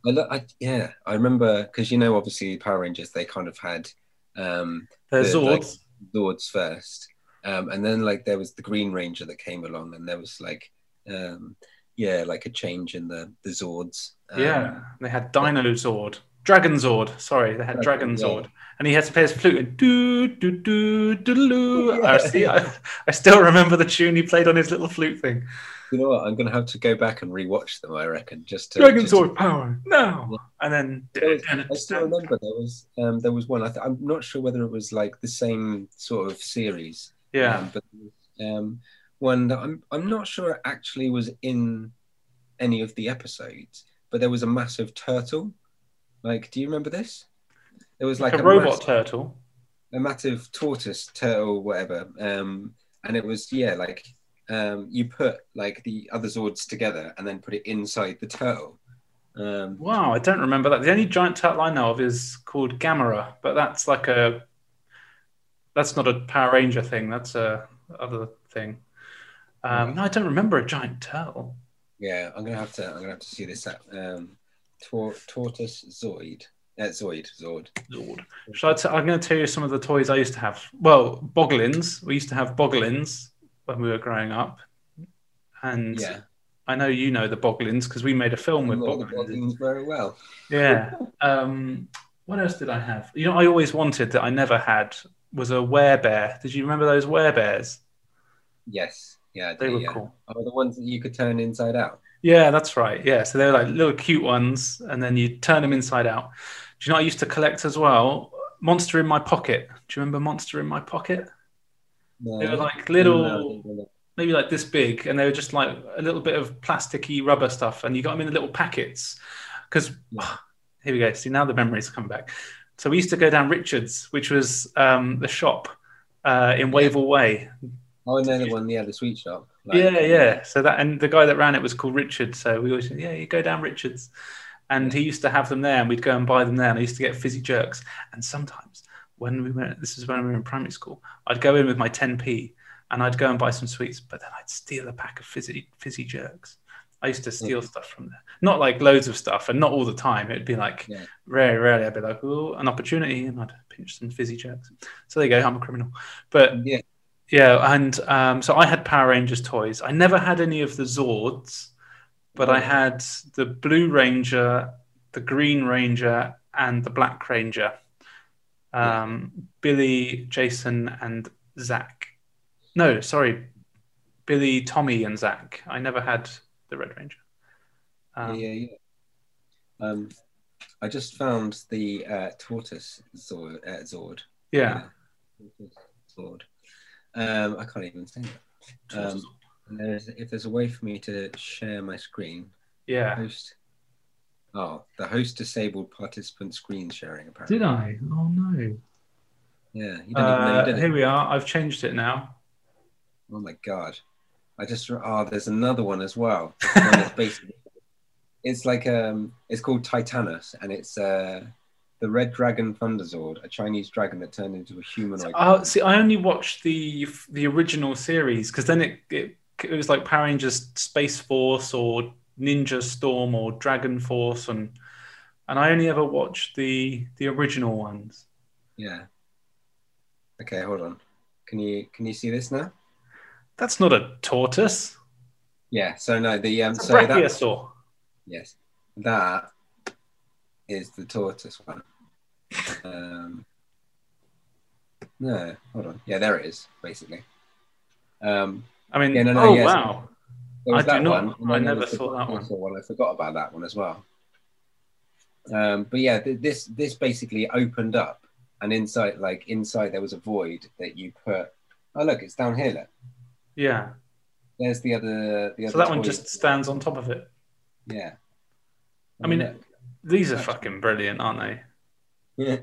S2: I, I, yeah, I remember because you know, obviously, Power Rangers they kind of had um,
S1: the, Zords.
S2: Like, Zords first, um, and then like there was the Green Ranger that came along, and there was like um, yeah, like a change in the the Zords. Um,
S1: yeah, they had Dino Zord, Dragon Zord. Sorry, they had Dragon, Dragon Zord, yeah. and he had to play his flute and do do do do do. Yeah. *laughs* I, see, I, I still remember the tune he played on his little flute thing.
S2: You know what? I'm going to have to go back and rewatch them. I reckon just to,
S1: Dragon
S2: just
S1: Sword to... power now, yeah. and then
S2: I still remember there was um, there was one. I th- I'm not sure whether it was like the same sort of series.
S1: Yeah,
S2: um, but um, one that I'm I'm not sure it actually was in any of the episodes, but there was a massive turtle. Like, do you remember this? There was like,
S1: like a, a, robot massive, turtle,
S2: a massive tortoise turtle, whatever. Um, and it was yeah, like um, you put like the other Zords together and then put it inside the turtle. Um,
S1: wow, I don't remember that. The only giant turtle I know of is called Gamera, but that's like a that's not a Power Ranger thing. That's a other thing. Um, no, I don't remember a giant turtle.
S2: Yeah, I'm gonna have to. I'm gonna have to see this up. Um, tor- tortoise Zoid. Uh, Zoid. Zord.
S1: Zord. Shall I t- I'm going to tell you some of the toys I used to have. Well, Boglins. We used to have Boglins when we were growing up, and
S2: yeah.
S1: I know you know the Boglins because we made a film with Boglins.
S2: Boglins very well.
S1: Yeah. *laughs* Um, what else did I have? You know, I always wanted that I never had was a werebear. Did you remember those werebears?
S2: Yes. Yeah,
S1: they
S2: the,
S1: were cool.
S2: Oh, the ones that you could turn inside out.
S1: Yeah, that's right. Yeah, so they were like little cute ones, and then you turn them inside out. Do you know I used to collect as well? Monster in my pocket. Do you remember Monster in my pocket?
S2: No,
S1: they were like little, no, maybe like this big, and they were just like a little bit of plasticky rubber stuff, and you got them in the little packets. Because *sighs* here we go. See now the memories come back. So we used to go down Richards, which was um, the shop uh, in Wavell Way.
S2: Oh, I know the one, yeah, the sweet shop.
S1: Like, yeah, yeah. So that and the guy that ran it was called Richard. So we always said, yeah, you go down Richards, and he used to have them there, and we'd go and buy them there. And I used to get fizzy jerks, and sometimes when we went, this is when we were in primary school, I'd go in with my 10p, and I'd go and buy some sweets, but then I'd steal a pack of fizzy fizzy jerks. I used to steal stuff from there. Not like loads of stuff and not all the time. It'd be like yeah. rarely, rarely I'd be like, oh, an opportunity and I'd pinch some fizzy jerks. So there you go, I'm a criminal. But
S2: yeah,
S1: yeah, and um, so I had Power Rangers toys. I never had any of the Zords, but I had the Blue Ranger, the Green Ranger, and the Black Ranger. Um. Billy, Jason, and Zach. No, sorry, Billy, Tommy, and Zach. I never had the Red Ranger.
S2: Um, yeah, yeah. Um, I just found the uh, tortoise Zord. Uh, Zord.
S1: Yeah.
S2: yeah. Zord. Um, I can't even say that. Um, there's, if there's a way for me to share my screen,
S1: yeah.
S2: Host. Oh, the host disabled participant screen sharing. Apparently.
S1: Did I? Oh no.
S2: Yeah.
S1: You don't uh, even know, did here we are. I've changed it now.
S2: Oh my god. I just oh, there's another one as well. *laughs* it's basically it's like um, it's called Titanus, and it's uh the Red Dragon Thunderzord, a Chinese dragon that turned into a humanoid.
S1: Uh, see, I only watched the the original series because then it, it it was like Power Rangers Space Force or Ninja Storm or Dragon Force, and and I only ever watched the the original ones.
S2: Yeah. Okay, hold on. Can you can you see this now?
S1: That's not a tortoise.
S2: Yeah. So no, the um,
S1: it's
S2: so
S1: brachiosaur.
S2: Yes, that is the tortoise one. Um, no, hold on. Yeah, there it is. Basically. Um,
S1: I mean,
S2: Yeah, no, no,
S1: oh
S2: yes.
S1: wow.
S2: There was
S1: I do not-
S2: one.
S1: I never
S2: was the
S1: saw that one.
S2: one. I forgot about that one as well. Um, but yeah, th- this this basically opened up, and inside, like inside, there was a void that you put. Oh look, it's down here. Look.
S1: Yeah.
S2: There's the other. The other
S1: So that one just stands on top of it.
S2: Yeah.
S1: I mean,
S2: look.
S1: These are fucking brilliant, aren't they?
S2: Yeah.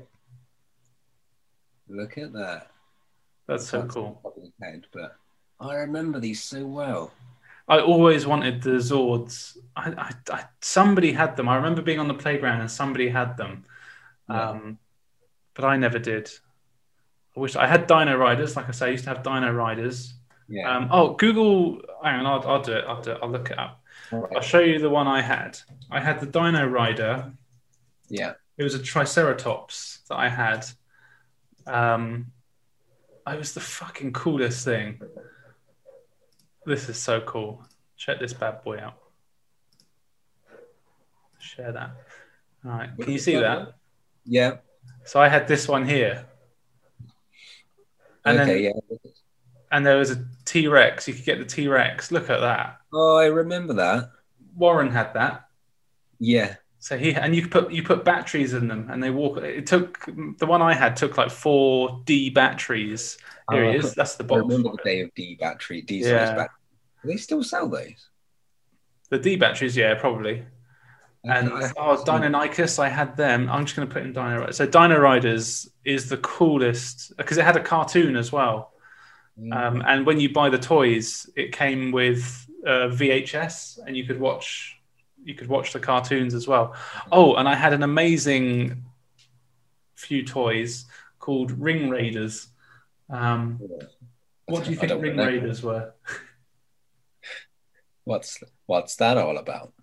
S2: Look at that.
S1: That's so
S2: Sounds
S1: cool.
S2: top of the head, but I remember these so well.
S1: I always wanted the Zords. I, I, I, somebody had them. I remember being on the playground and somebody had them,
S2: Yeah.
S1: um, but I never did. I wish I had Dino Riders. Like I say, I used to have Dino Riders.
S2: Yeah.
S1: Um, oh, Google. Hang on, I'll, I'll do it. I'll do it. I'll look it up.
S2: Right.
S1: I'll show you the one I had. I had the Dino Rider.
S2: Yeah.
S1: It was a Triceratops that I had. Um, it was the fucking coolest thing. This is so cool. Check this bad boy out. Share that. All right. Can you see that?
S2: Yeah.
S1: So I had this one here. And
S2: okay.
S1: then
S2: yeah.
S1: and there was a T Rex. You could get the T Rex. Look at that.
S2: Oh, I remember that.
S1: Warren had that.
S2: Yeah.
S1: So he and you put you put batteries in them, and they walk. It took the one I had took like four D batteries. Here
S2: Oh,
S1: he uh, is. That's the
S2: I
S1: box.
S2: remember the day of D battery, D
S1: Yeah.
S2: size battery. Do they still sell those?
S1: The D batteries, yeah, probably. And
S2: I-
S1: oh, Deinonychus, I had them. I'm just going to put in Dino Riders. So Dino Riders is the coolest because it had a cartoon as well.
S2: Yeah.
S1: Um, and when you buy the toys, it came with uh, VHS, and you could watch you could watch the cartoons as well. Oh, and I had an amazing few toys called Ring Raiders. Um, what do you think Ring. Raiders were? *laughs*
S2: What's what's that all about?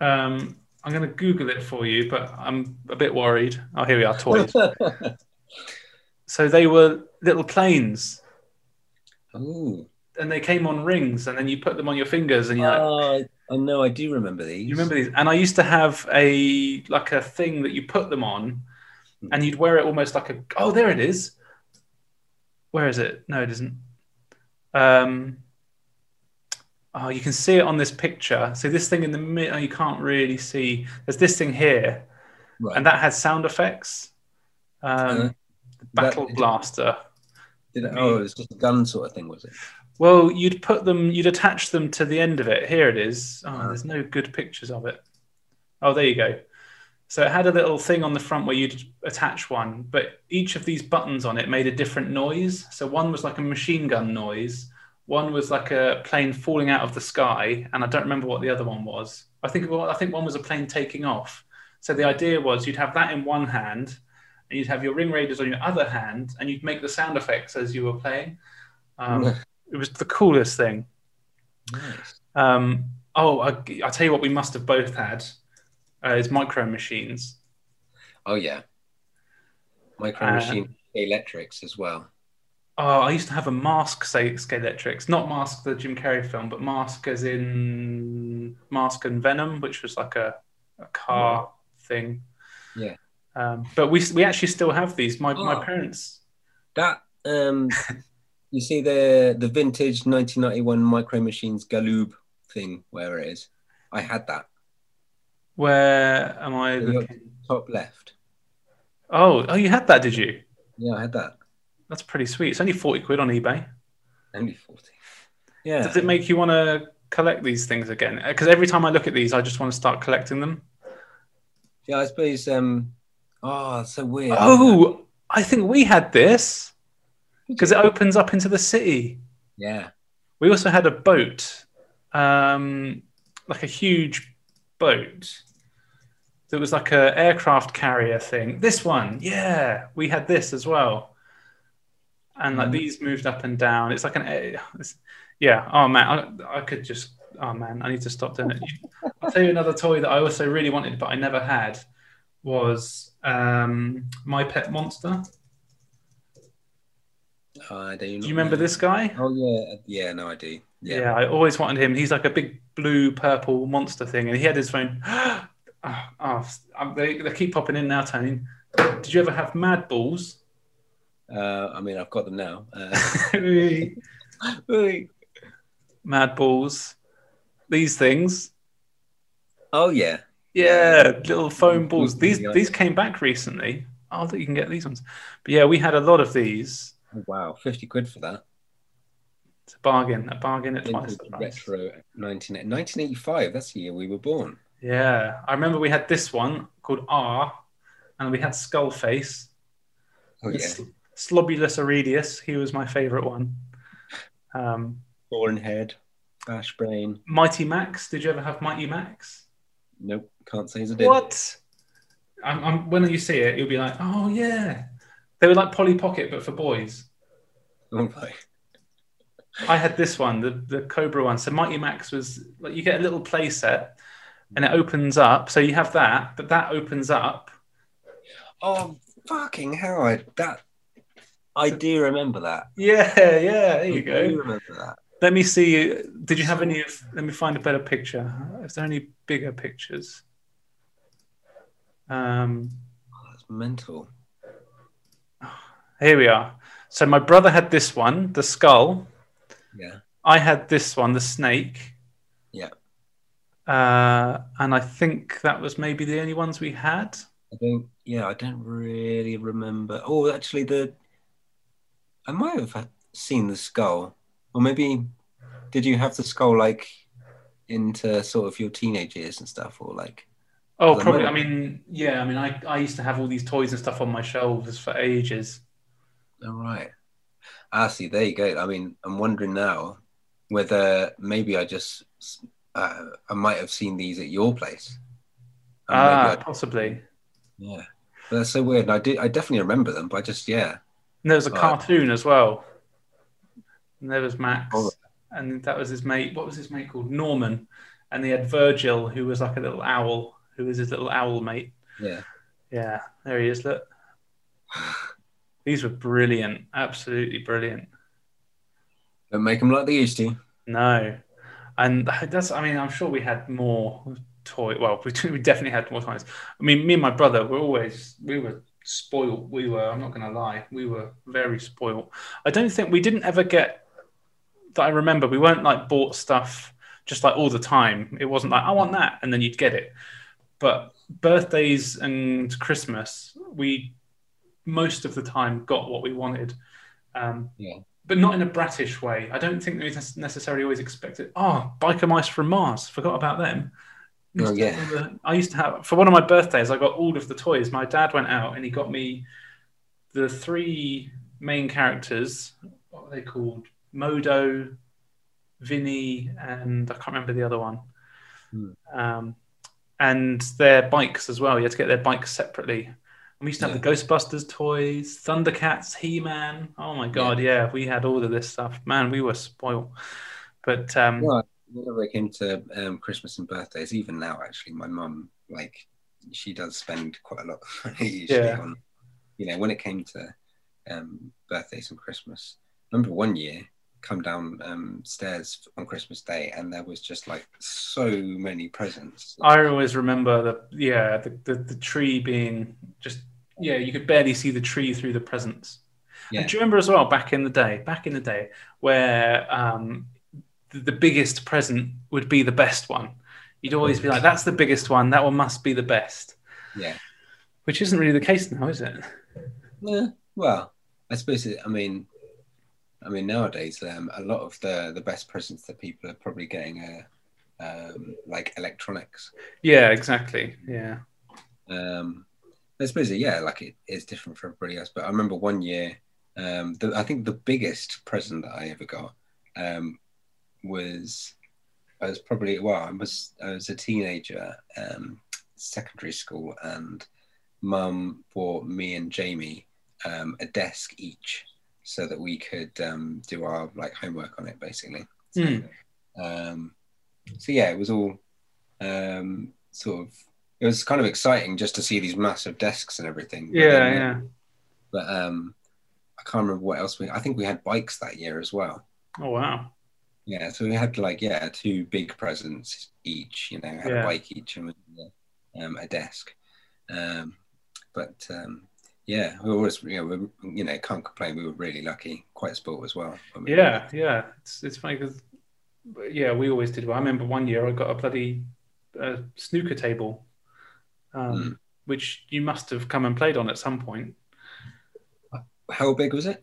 S1: Um, I'm going to Google it for you, but I'm a bit worried. Oh, here we are, toys. *laughs* so they were little planes,
S2: oh,
S1: and they came on rings, and then you put them on your fingers, and you're like,
S2: oh, I know. I do remember these.
S1: You remember these? And I used to have a like a thing that you put them on, and you'd wear it almost like a. Oh, there it is. Where is it? No, it isn't. Um. Oh, you can see it on this picture. So this thing in the middle, you can't really see. There's this thing here,
S2: Right.
S1: and that has sound effects. Um,
S2: Uh,
S1: battle
S2: that-
S1: blaster.
S2: Did it, oh, it was just a gun sort of thing, was it?
S1: Well, you'd put them, you'd attach them to the end of it. Here it is. Oh,
S2: Ah.
S1: there's no good pictures of it. Oh, there you go. So it had a little thing on the front where you'd attach one, but each of these buttons on it made a different noise. So one was like a machine gun noise, one was like a plane falling out of the sky, and I don't remember what the other one was. I think well, I think one was a plane taking off. So the idea was you'd have that in one hand, and you'd have your ring raiders on your other hand, and you'd make the sound effects as you were playing. Um, it was the coolest thing.
S2: Nice.
S1: Um, oh, I, I'll tell you what we must have both had uh, is micro machines.
S2: Oh yeah. Micro
S1: Uh,
S2: machine electrics as well.
S1: Oh, I used to have a Mask say Scalextrics, not Mask the Jim Carrey film, but Mask as in Mask and Venom, which was like a, a car thing.
S2: Yeah.
S1: Um, but we we actually still have these. My my
S2: Oh.
S1: parents.
S2: That um, *laughs* you see the the vintage 1991 Micro Machines Galoob thing, where it is. I had that
S1: Where am I?
S2: Yeah,
S1: Looking?
S2: top left.
S1: Oh, oh, you had that, did you?
S2: Yeah, I had that.
S1: That's pretty sweet. It's only forty quid on eBay.
S2: Only 40. Yeah.
S1: Does it make you want to collect these things again? Because every time I look at these, I just want to start collecting them.
S2: Yeah, I suppose. Um, oh, it's so weird.
S1: Oh, I think we had this because it opens up into the city.
S2: yeah.
S1: We also had a boat, um, like a huge boat that was like a aircraft carrier thing. This one, yeah, we had this as well. And like
S2: Mhm.
S1: these moved up and down. It's like an, air- it's, yeah. Oh man, I, I could just. Oh man, I need to stop doing it. I'll tell you another toy that I also really wanted, but I never had, was um, my pet monster.
S2: Uh, I do
S1: Do you remember this guy?
S2: Oh yeah, yeah. No, I do.
S1: Yeah.
S2: Yeah.
S1: I always wanted him. He's like a big blue purple monster thing, and he had his phone. *gasps* oh, oh, they, they keep popping in now, Tony. Did you ever have Mad Balls?
S2: Uh, I mean, I've got them now. Uh, *laughs*
S1: Mad Balls. These things.
S2: oh yeah,
S1: Yeah, little foam balls. These these came back recently. Oh, that you can get these ones. But yeah, we had a lot of these.
S2: Oh, wow, fifty quid for that.
S1: It's a bargain. A bargain at twice the price.
S2: retro 19, 1985. That's the year we were born.
S1: Yeah, I remember we had this one called R, and we had Skull Face.
S2: Oh yeah,
S1: Slobulus Aurelius. He was my favorite one. Um,
S2: Fallen Head, Bash Brain.
S1: Mighty Max. Did you ever have Mighty Max?
S2: Nope, can't say as I did.
S1: What? I'm, I'm, when you see it, you'll be like, oh yeah. They were like Polly Pocket, but for boys. *laughs*
S2: Oh.
S1: I had this one, the, the Cobra one. So Mighty Max was like you get a little play set and it opens up. So you have that, but that opens up.
S2: Oh fucking hell! I, that I do remember that.
S1: Yeah, yeah, there you
S2: I
S1: go.
S2: remember that.
S1: Let me see. Did you have any? of- Let me find a better picture. Is there any bigger pictures? Um,
S2: Oh, that's mental.
S1: here we are. So my brother had this one, the skull.
S2: Yeah.
S1: I had this one, the snake.
S2: Yeah.
S1: Uh, and I think that was maybe the only ones we had.
S2: I don't. Yeah, I don't really remember. Oh, actually, the I might have seen the skull, or maybe did you have the skull like into sort of your teenage years and stuff, or like?
S1: Oh, probably. I
S2: moment.
S1: mean, yeah. I mean, I, I used to have all these toys and stuff on my shelves for ages.
S2: All right. Ah, see, there you go. I mean, I'm wondering now whether maybe I just uh, I might have seen these at your place. And
S1: Ah, possibly.
S2: yeah. But that's so weird. And I did. I definitely remember them, but I just yeah.
S1: And there was a
S2: Right.
S1: cartoon as well. And there was Max,
S2: Oh.
S1: and that was his mate. What was his mate called? Norman. And he had Virgil, who was like a little owl, who was his little owl mate.
S2: Yeah.
S1: Yeah, there he is. Look, these were brilliant, absolutely brilliant.
S2: Don't make them like they used to.
S1: No, and *laughs* that's. I mean, I'm sure we had more toy. Well, we, *laughs* we definitely had more toys. I mean, me and my brother were always we were spoiled. We were. I'm not going to lie. We were very spoiled. I don't think we didn't ever get that. I remember we weren't like bought stuff just like all the time. It wasn't like I want that, and then you'd get it. But birthdays and Christmas, we most of the time got what we wanted. Um,
S2: Yeah.
S1: but not in a bratish way. I don't think we necessarily always expected. Oh, biker mice from Mars. Forgot about them.
S2: Oh, yeah.
S1: the- I used to have for one of my birthdays. I got all of the toys. My dad went out and he got me the three main characters. What were they called? Modo, Vinny, and I can't remember the other one.
S2: Hmm.
S1: Um, and their bikes as well. You had to get their bikes separately. And we used to have
S2: Yeah.
S1: the Ghostbusters toys, Thundercats, He Man. Oh my God, yeah. we had all of this stuff. Man, we were spoiled. But um,
S2: Well, whenever it came to um, Christmas and birthdays, even now, actually, my mum, like, she does spend quite a lot of money *laughs* usually
S1: Yeah.
S2: on, you know, when it came to um, birthdays and Christmas. I remember one year, come down um, stairs on Christmas Day, and there was just like so many presents.
S1: I always remember the yeah the, the, the tree being just yeah you could barely see the tree through the presents.
S2: Yeah.
S1: Do you remember as well back in the day, back in the day where um, the, biggest present would be the best one. You'd always be like, "That's the biggest one. That one must be the best,"
S2: Yeah.
S1: which isn't really the case now, is it?
S2: Yeah. Well, I suppose it, I mean, I mean nowadays, um, a lot of the the best presents that people are probably getting are um, like electronics.
S1: Yeah, exactly. Yeah.
S2: Um, I suppose, yeah, like it is different for everybody else. But I remember one year, um, the, I think the biggest present that I ever got um, was I was probably well, I was I was a teenager, um, secondary school, and Mum bought me and Jamie um, a desk each so that we could um, do our like homework on it, basically. So,
S1: Hmm.
S2: um, so yeah, it was all um, sort of it was kind of exciting just to see these massive desks and everything.
S1: Yeah,
S2: then,
S1: yeah.
S2: But um, I can't remember what else we. I think we had bikes that year as well.
S1: Oh wow.
S2: Yeah, so we had like yeah two big presents each. You know, had
S1: Yeah.
S2: a bike each and um, a desk. Um, but um, yeah, we always you know we, you know can't complain. We were really lucky, quite sport as well.
S1: Yeah, yeah. It's it's funny because yeah, we always did well. I remember one year I got a bloody uh, snooker table, um, mm. which you must have come and played on at some point.
S2: How big was it?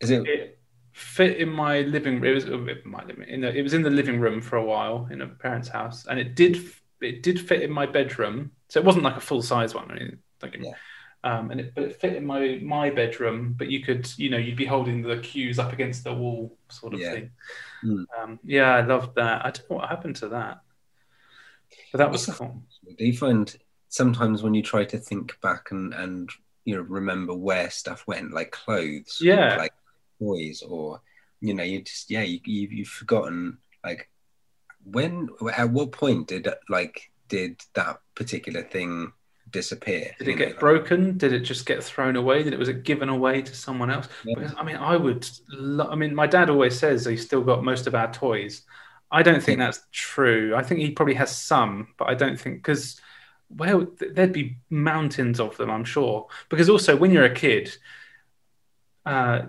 S2: Is it?
S1: it fit in my living room. It was my in the, it was in the living room for a while in a parent's house, and it did it did fit in my bedroom. So it wasn't like a full size one. I mean, like, yeah. um, and it but it fit in my my bedroom. But you could you know you'd be holding the cues up against the wall sort of yeah. thing. Mm. Um, yeah, I loved that. I don't know what happened to that, but that was cool.
S2: Do you find sometimes when you try to think back and and you know remember where stuff went, like clothes,
S1: yeah,
S2: like toys, or you know, you just yeah, you, you you've forgotten like when at what point did like did that particular thing disappear?
S1: Did it get know? broken? Did it just get thrown away? Did it was it given away to someone else? Yeah. Because, I mean, I would. Lo- I mean, my dad always says he's still got most of our toys. I don't think that's true. I think he probably has some, but I don't think because well, there'd be mountains of them, I'm sure. Because also, when you're a kid, uh,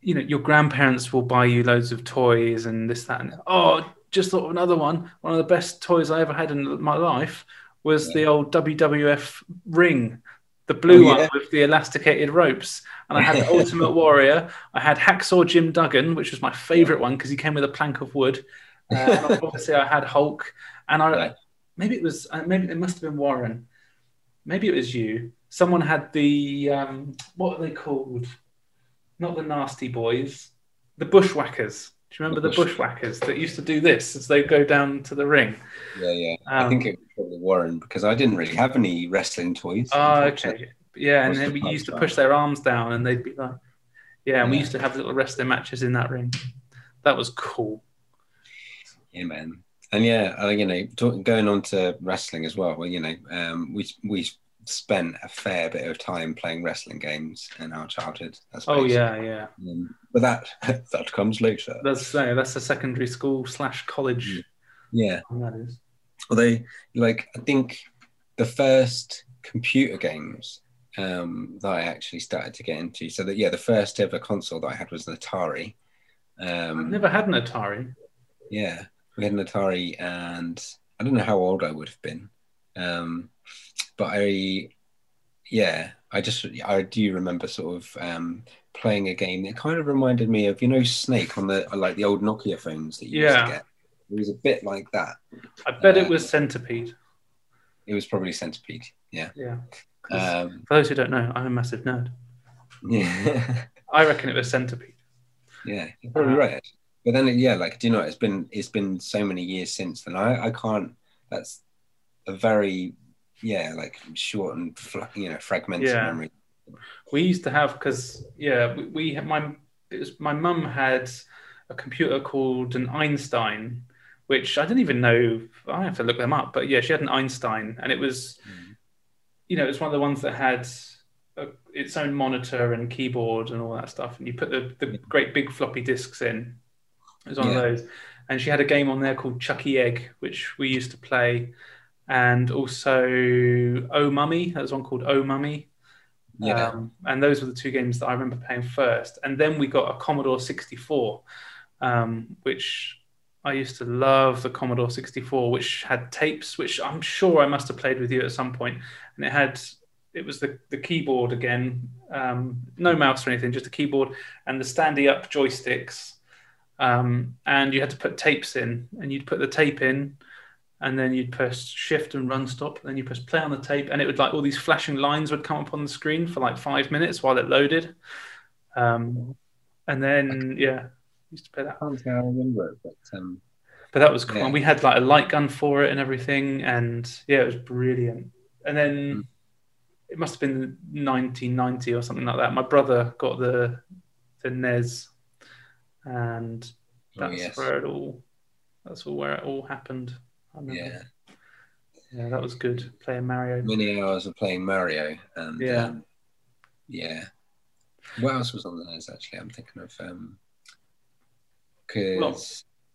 S1: you know, your grandparents will buy you loads of toys and this, that, and oh, just thought of another one. One of the best toys I ever had in my life was yeah. the old WWF ring, the blue oh, yeah. one with the elasticated ropes. And I had the *laughs* Ultimate Warrior. I had Hacksaw Jim Duggan, which was my favorite one because he came with a plank of wood. Uh, *laughs* obviously, I had Hulk, and I maybe it was uh, maybe it must have been Warren. Maybe it was you. Someone had the um, what are they called? Not the Nasty Boys, the Bushwhackers. Do you remember the, the Bushwhackers that used to do this as they go down to the ring?
S2: Yeah, yeah. Um, I think it was probably Warren because I didn't really have any wrestling toys.
S1: Oh, okay. Yeah, and then we used to push their arms down and they'd be like, yeah, and yeah. we used to have little wrestling matches in that ring. That was cool.
S2: Yeah, man. And yeah, uh, you know, talk, going on to wrestling as well. Well, you know, um, we we spent a fair bit of time playing wrestling games in our childhood.
S1: That's Oh yeah, yeah.
S2: Um, but that *laughs* that comes later.
S1: That's uh, that's a secondary school slash college.
S2: Yeah,
S1: that is.
S2: Although, like, I think the first computer games um, that I actually started to get into. So that yeah, the first ever console that I had was an Atari.
S1: Um, I've never had an Atari.
S2: Yeah, we had an Atari, and I don't know how old I would have been, um, but I, yeah, I just I do remember sort of um, playing a game that kind of reminded me of you know Snake on the like the old Nokia phones that you yeah. used to get. It was a bit like that.
S1: I bet it was um, Centipede.
S2: It was probably Centipede. Yeah.
S1: Yeah. Um, for those who don't know, I'm a massive nerd. Yeah. *laughs* I reckon it was Centipede.
S2: Yeah, you're probably uh, right. But then, yeah, like, do you know, it's been it's been so many years since then. I I can't. That's a very yeah, like short and you know fragmented yeah. memory.
S1: We used to have because yeah, we, we had my it was my mum had a computer called an Einstein, which I didn't even know. I have to look them up, but yeah, she had an Einstein, and it was, mm. you know, it's one of the ones that had a, its own monitor and keyboard and all that stuff, and you put the, the great big floppy disks in. It was one yeah. of those, and she had a game on there called Chuckie Egg, which we used to play, and also Oh Mummy. Was one called Oh Mummy. Yeah. Um, and those were the two games that I remember playing first. And then we got a Commodore 64, um, which I used to love the Commodore 64, which had tapes, which I'm sure I must have played with you at some point. And it had, it was the, the keyboard again, um, no mouse or anything, just a keyboard and the standy up joysticks. Um, and you had to put tapes in, and you'd put the tape in, and then you'd press shift and run stop, and then you press play on the tape, and it would like all these flashing lines would come up on the screen for like five minutes while it loaded. Um, and then yeah, used to play that.
S2: I can't say I remember it, but um,
S1: but that was cool. Yeah. And we had like a light gun for it and everything, and yeah, it was brilliant. And then mm. it must have been 1990 or something like that. My brother got the the NES, and oh, that's oh, yes. where it all that's all where it all happened.
S2: Yeah.
S1: Yeah, that was good. Playing Mario.
S2: Many hours of playing Mario, and
S1: yeah, um,
S2: yeah. What else was on the NES? Actually, I'm thinking of um, because
S1: well,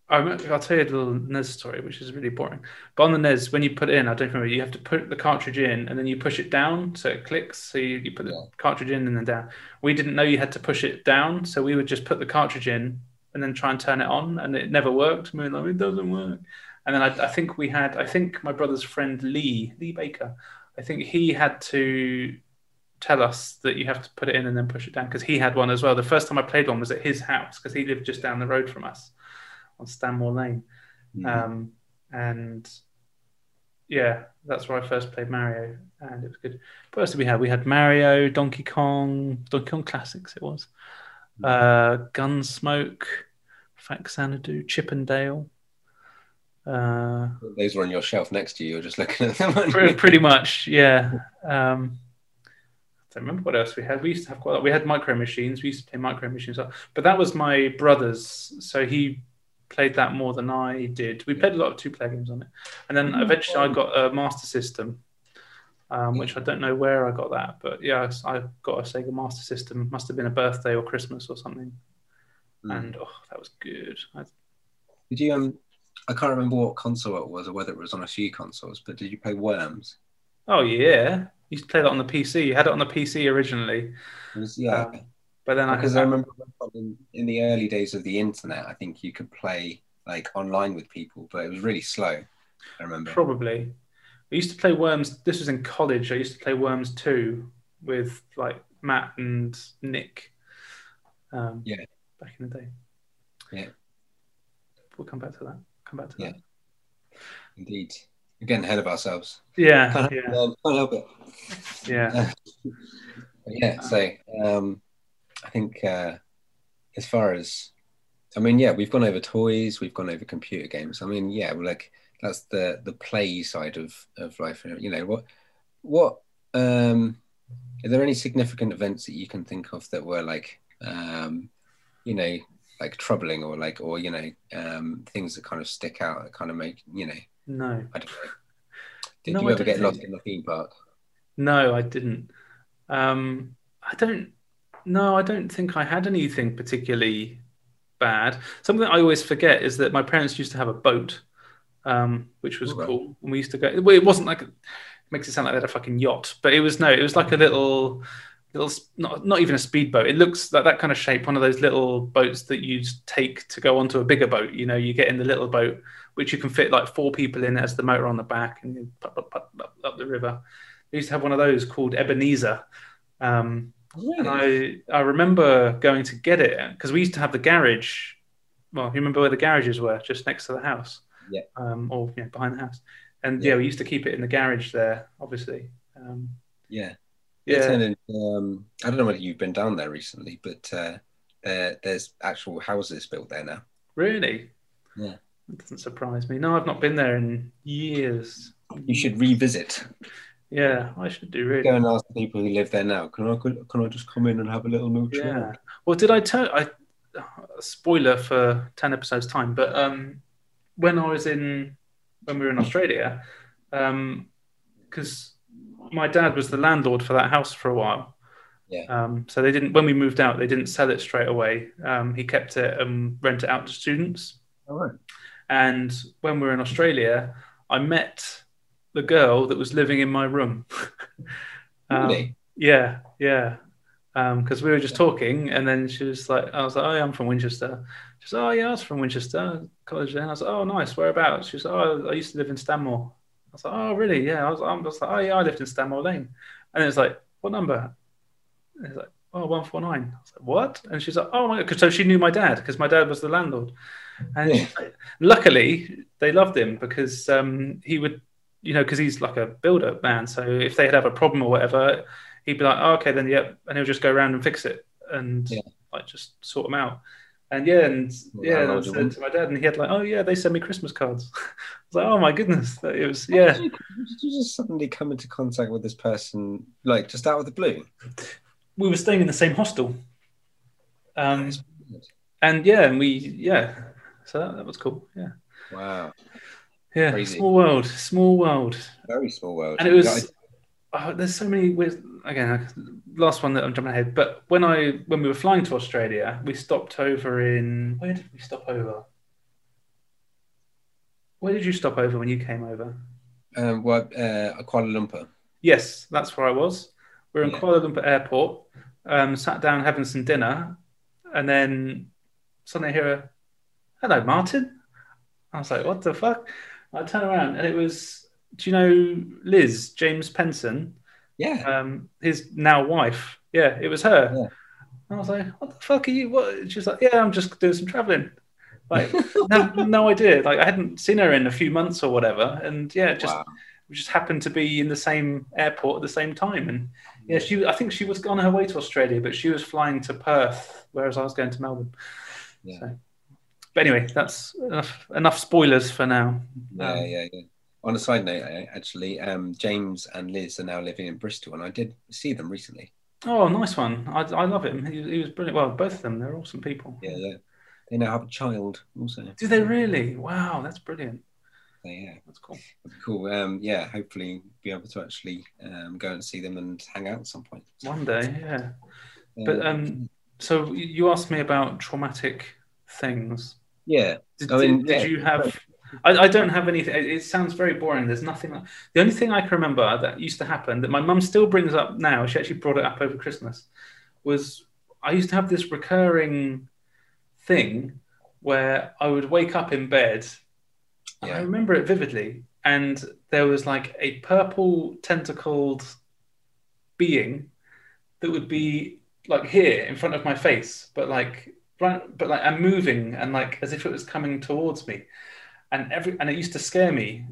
S1: I will tell you a little NES story, which is really boring. But on the NES, when you put it in, I don't remember, you have to put the cartridge in and then you push it down so it clicks. So you, you put the
S2: Yeah.
S1: cartridge in and then down. We didn't know you had to push it down, so we would just put the cartridge in and then try and turn it on, and it never worked. We were like, it doesn't work. And then I, I think we had, I think my brother's friend Lee, Lee Baker, I think he had to tell us that you have to put it in and then push it down because he had one as well. The first time I played one was at his house because he lived just down the road from us on Stanmore Lane.
S2: Mhm.
S1: Um, and yeah, that's where I first played Mario, and it was good. What else did we have? We had Mario, Donkey Kong, Donkey Kong Classics. It was uh, Gunsmoke, Faxanadu, Chip 'n Dale. Uh,
S2: Those were on your shelf next to you. You're just looking at them.
S1: pretty, pretty much, yeah. Um, I don't remember what else we had. We used to have quite a lot. We had micro machines. We used to play micro machines, but that was my brother's. So he played that more than I did. We played a lot of two player games on it, and then eventually I got a Master System, um, which I don't know where I got that, but yeah, I I got a Sega Master System. Must have been a birthday or Christmas or something,
S2: Mm.
S1: and oh, that was good. I,
S2: Did you um? I can't remember what console it was or whether it was on a few consoles, but did you play Worms?
S1: oh yeah, you used to play that on the PC. You had it on the PC originally,
S2: It was, yeah,
S1: Um, but then I
S2: because
S1: had
S2: I remember in, in the early days of the internet, I think you could play like online with people, but it was really slow. I remember.
S1: Probably. I used to play Worms. This was in college. I used to play Worms 2 with like Matt and Nick. Um,
S2: Yeah.
S1: Back in the day.
S2: Yeah.
S1: We'll come back to that. Come back to
S2: Yeah.
S1: that.
S2: Indeed, we're getting ahead of ourselves.
S1: Yeah.
S2: Can't,
S1: Yeah.
S2: can't help it.
S1: Yeah. *laughs*
S2: Yeah, so um, I think uh, as far as I mean, yeah, we've gone over toys, we've gone over computer games. I mean, yeah, well, like that's the the play side of of life. You know, what what um, are there any significant events that you can think of that were like um, you know like troubling or like or you know um, things that kind of stick out that kind of make you know
S1: No.
S2: I don't know. Did
S1: No,
S2: you
S1: I
S2: ever get lost in the theme park?
S1: No, I didn't. Um, I don't. No, I don't think I had anything particularly bad. Something I always forget is that my parents used to have a boat, um, which was
S2: Oh, right.
S1: cool. And we used to go. Well, it wasn't like it makes it sound like they had a fucking yacht, but it was no. It was like a little, little, not not even a speedboat. It looks like that kind of shape. One of those little boats that you take to go onto a bigger boat. You know, you get in the little boat, which you can fit like four people in as the motor on the back, and you put, put, put, up, up the river. I used to have one of those called Ebenezer. Um, and I, I remember going to get it because we used to have the garage. Well, you remember where the garages were, just next to the house,
S2: Yeah.
S1: um, or behind the house. And
S2: Yeah.
S1: yeah. we used to keep it in the garage there, obviously. Um,
S2: Yeah.
S1: Yeah,
S2: in, um, I don't know whether you've been down there recently, but uh, there, there's actual houses built there now.
S1: really.
S2: Yeah.
S1: That doesn't surprise me. No, I've not been there in years.
S2: You should revisit.
S1: Yeah, I should do really.
S2: Go and ask the people who live there now. Can I can I just come in and have a little mooch?
S1: Yeah.
S2: around?"
S1: Well, did I tell? I spoiler for ten episodes time, but um, when I was in when we were in Australia, because my dad was the landlord for that house for a while.
S2: Yeah.
S1: Um, so they didn't when we moved out, they didn't sell it straight away. Um, he kept it and rent it out to students.
S2: All right.
S1: And when we were in Australia, I met the girl that was living in my room. *laughs* Um,
S2: Really?
S1: yeah, yeah. Because we were just talking, and then she was like, I was like, oh, yeah, I'm from Winchester. She was, oh, yeah, I was from Winchester College. And I was like, oh, nice. Whereabouts? She was like, oh, I used to live in Stanmore. I was like, oh, really? Yeah. I was, I was like, oh, yeah, I lived in Stanmore Lane. And it was like, what number? And it's like, oh, 149. I was like, what? And she's like, oh, my God. So she knew my dad because my dad was the landlord. And
S2: Yeah.
S1: like- luckily, they loved him because um, he would, you know, because he's like a builder man. So if they'd have a problem or whatever, he'd be like, oh, okay, then yep, and he'll just go around and fix it and
S2: Yeah.
S1: like just sort them out. And yeah, and yeah, and I said to my dad, and he had like, oh yeah, they send me Christmas cards. *laughs* I was like, oh my goodness, that- it was yeah.
S2: Did you, did you just suddenly come into contact with this person, like just out of the blue?
S1: We were staying in the same hostel, um, and yeah, and we yeah, so that, that was cool. Yeah,
S2: Wow.
S1: yeah,
S2: Crazy.
S1: small world, small world.
S2: Very small world.
S1: and it was oh, there's so many weird again last one that i'm jumping ahead but when i when we were flying to australia we stopped over in where did we stop over Where did you stop over when you came over?
S2: Um, well, uh, Kuala Lumpur.
S1: Yes, that's where I was. We were in
S2: Yeah.
S1: Kuala Lumpur Airport, um, sat down having some dinner, and then suddenly I hear a, hello, Martin. I was like, what the fuck? I turn around and it was, do you know Liz, James Penson,
S2: Yeah.
S1: um, his now wife? Yeah, it was her.
S2: Yeah.
S1: I was like, what the fuck are you? What? She's like, yeah, I'm just doing some traveling. Like, *laughs* no, no idea. Like, I hadn't seen her in a few months or whatever. And yeah, just
S2: wow.
S1: we just happened to be in the same airport at the same time. And yeah, she I think she was on her way to Australia, but she was flying to Perth, whereas I was going to Melbourne.
S2: Yeah.
S1: So, but anyway, that's enough, enough spoilers for now.
S2: Yeah,
S1: Um,
S2: yeah, yeah. On a side note, eh, actually, um, James and Liz are now living in Bristol, and I did see them recently.
S1: Oh, nice one. I, I love him. He, he was brilliant. Well, both of them, they're awesome people.
S2: Yeah, yeah. They now have a child also.
S1: Do they really? Wow, that's brilliant.
S2: So, yeah,
S1: That's cool.
S2: cool. Um, yeah, hopefully be able to actually um, go and see them and hang out at some point.
S1: One day, yeah. But um, so you- asked me about traumatic things.
S2: yeah,
S1: Did,
S2: I mean,
S1: did, did
S2: yeah.
S1: you have? I, I don't have anything. It, sounds very boring. There's nothing. Like, the only thing I can remember that used to happen that my mum still brings up now. She actually brought it up over Christmas. Was I used to have this recurring thing where I would wake up in bed. and I remember it vividly, and there was like a purple tentacled being that would be like here in front of my face, but like right, but like I'm moving and like as if it was coming towards me, and every and it used to scare me,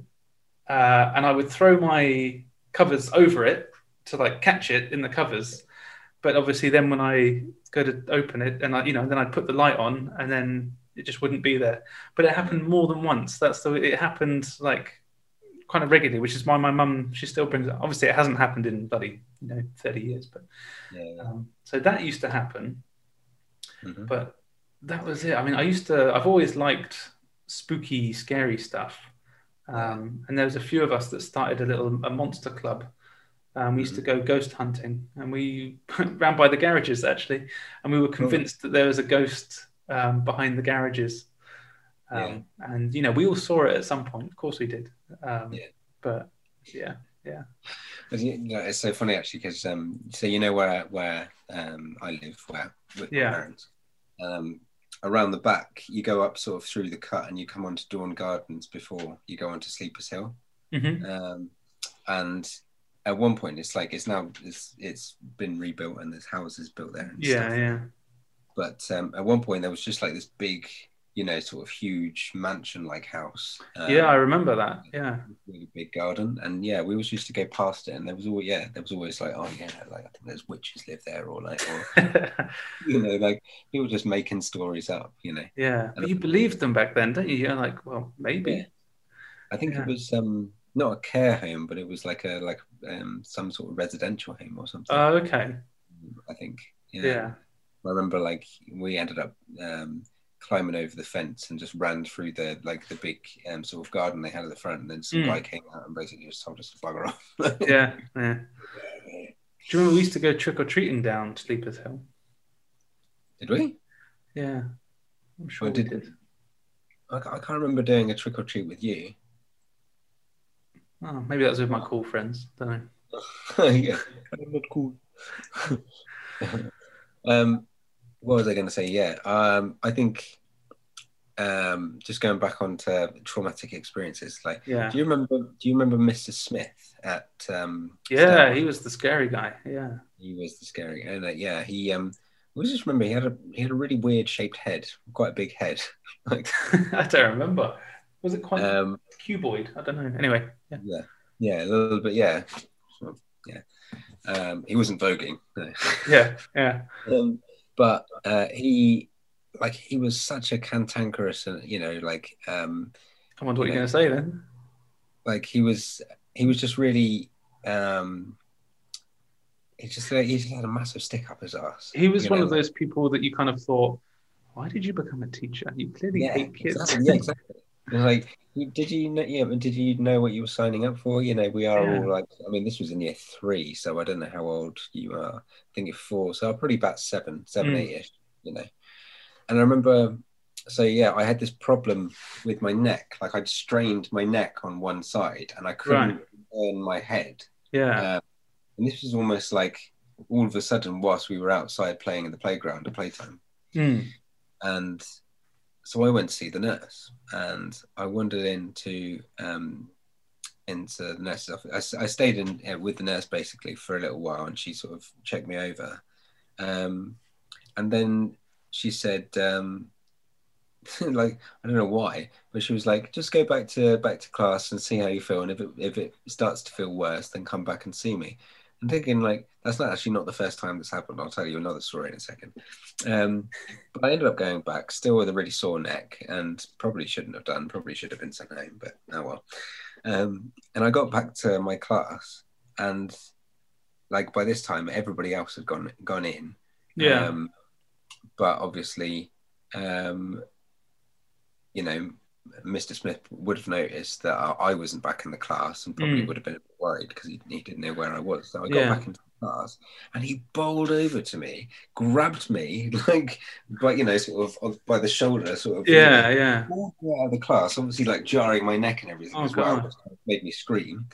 S1: uh, and I would throw my covers over it to like catch it in the covers, but obviously then when I go to open it and I you know then I'd put the light on and then it just wouldn't be there. But it happened more than once. That's the it happened like kind of regularly, which is why my mum she still brings it. Obviously, it hasn't happened in bloody you know thirty years, but
S2: yeah, yeah.
S1: um, so that used to happen.
S2: Mhm.
S1: But that was it. I mean, I used to. I've always liked spooky, scary stuff. Um, and there was a few of us that started a little a monster club. Um, we used to go ghost hunting, and we *laughs* ran by the garages actually, and we were convinced that there was a ghost um, behind the garages. Um, And you know, we all saw it at some point. Of course, we did. Um,
S2: Yeah.
S1: But yeah,
S2: But, you know, it's so funny actually because um, so you know where where um, I live, where with
S1: Yeah.
S2: my parents. Um, around the back, you go up sort of through the cut, and you come onto Dawn Gardens before you go onto Sleepers Hill.
S1: hmm
S2: Um, and at one point, it's like it's now it's it's been rebuilt and there's houses built there. And
S1: yeah,
S2: stuff.
S1: yeah,
S2: But um, at one point, there was just like this big, you know, sort of huge mansion-like house. Um,
S1: yeah. I remember that. Yeah,
S2: really big garden and yeah we always used to go past it and there was always yeah there was always like oh yeah like i think there's witches live there or like or *laughs* you know like people just making stories up you know
S1: yeah. But you believed them back then, don't you? You're like, well, maybe.
S2: Yeah. i think
S1: Yeah.
S2: it was um not a care home but it was like a like um some sort of residential home or something
S1: Oh, okay.
S2: i think
S1: Yeah.
S2: i remember like we ended up um climbing over the fence and just ran through the like the big um, sort of garden they had at the front and then some
S1: Mm.
S2: guy came out and basically just told us to bugger off *laughs*
S1: Yeah. Yeah. Do you remember we used to go trick or treating down Sleepers Hill?
S2: did we
S1: Yeah. I'm sure
S2: Well,
S1: we
S2: did-
S1: did.
S2: I, I can't remember doing a trick or treat with you.
S1: Oh, maybe that was with my cool friends. Don't know. *laughs*
S2: yeah, I'm *laughs* not cool. um, what was I going to say? Yeah, um, I think um, just going back onto traumatic experiences. Like,
S1: Yeah.
S2: do you remember? Do you remember Mr. Smith at? Um,
S1: Yeah,
S2: Stanford?
S1: he was the scary guy. Yeah.
S2: he was the scary. And uh, yeah, he. Um, I just remember he had a he had a really weird shaped head, quite a big head. *laughs* like, *laughs*
S1: I don't remember. Was it quite
S2: um,
S1: cuboid? I don't know. Anyway, yeah.
S2: yeah, yeah, a little bit. Yeah, yeah. Um, he wasn't voguing. no.
S1: Yeah. Yeah. *laughs*
S2: um, but uh, he like he was such a cantankerous and you know like um
S1: I wonder what
S2: Yeah.
S1: you're going to say then.
S2: like he was he was just really um he just like, he just had a massive stick up his ass
S1: He was one
S2: know,
S1: of those people that you kind of thought, why did you become a teacher? You clearly
S2: yeah,
S1: hate kids.
S2: exactly, yeah exactly like did you know yeah but did you know what you were signing up for you know we are
S1: Yeah.
S2: all like i mean this was in year three so i don't know how old you are i think you're four so i'm probably about seven seven
S1: Mm.
S2: eight-ish you know and i remember so yeah, I had this problem with my neck. Like I'd strained my neck on one side, and I couldn't turn my head.
S1: Yeah.
S2: Um, and this was almost like all of a sudden, whilst we were outside playing in the playground at playtime,
S1: Mm.
S2: and so I went to see the nurse, and I wandered into um, into the nurse's office. I stayed in uh, with the nurse basically for a little while, and she sort of checked me over, um, and then she said, um, *laughs* like I don't know why, but she was like, just go back to back to class and see how you feel, and if it if it starts to feel worse, then come back and see me. I'm thinking like that's not actually not the first time this happened. I'll tell you another story in a second. Um, but I ended up going back, still with a really sore neck, and probably shouldn't have done. Probably should have been sent home, but oh well. Um, and I got back to my class, and like by this time, everybody else had gone gone in.
S1: Yeah.
S2: Um, but obviously, um, you know, Mr. Smith would have noticed that I I wasn't back in the class and probably
S1: Mm.
S2: would have been worried because he, he didn't know where I was. So I got
S1: Yeah.
S2: back into the class and he bowled over to me, grabbed me, *laughs* like, by, you know, sort of, by the shoulder, sort of. you know,
S1: yeah. Yeah.
S2: pulled me out of the class, obviously like jarring my neck and everything
S1: Oh,
S2: as well, which kind of made me scream.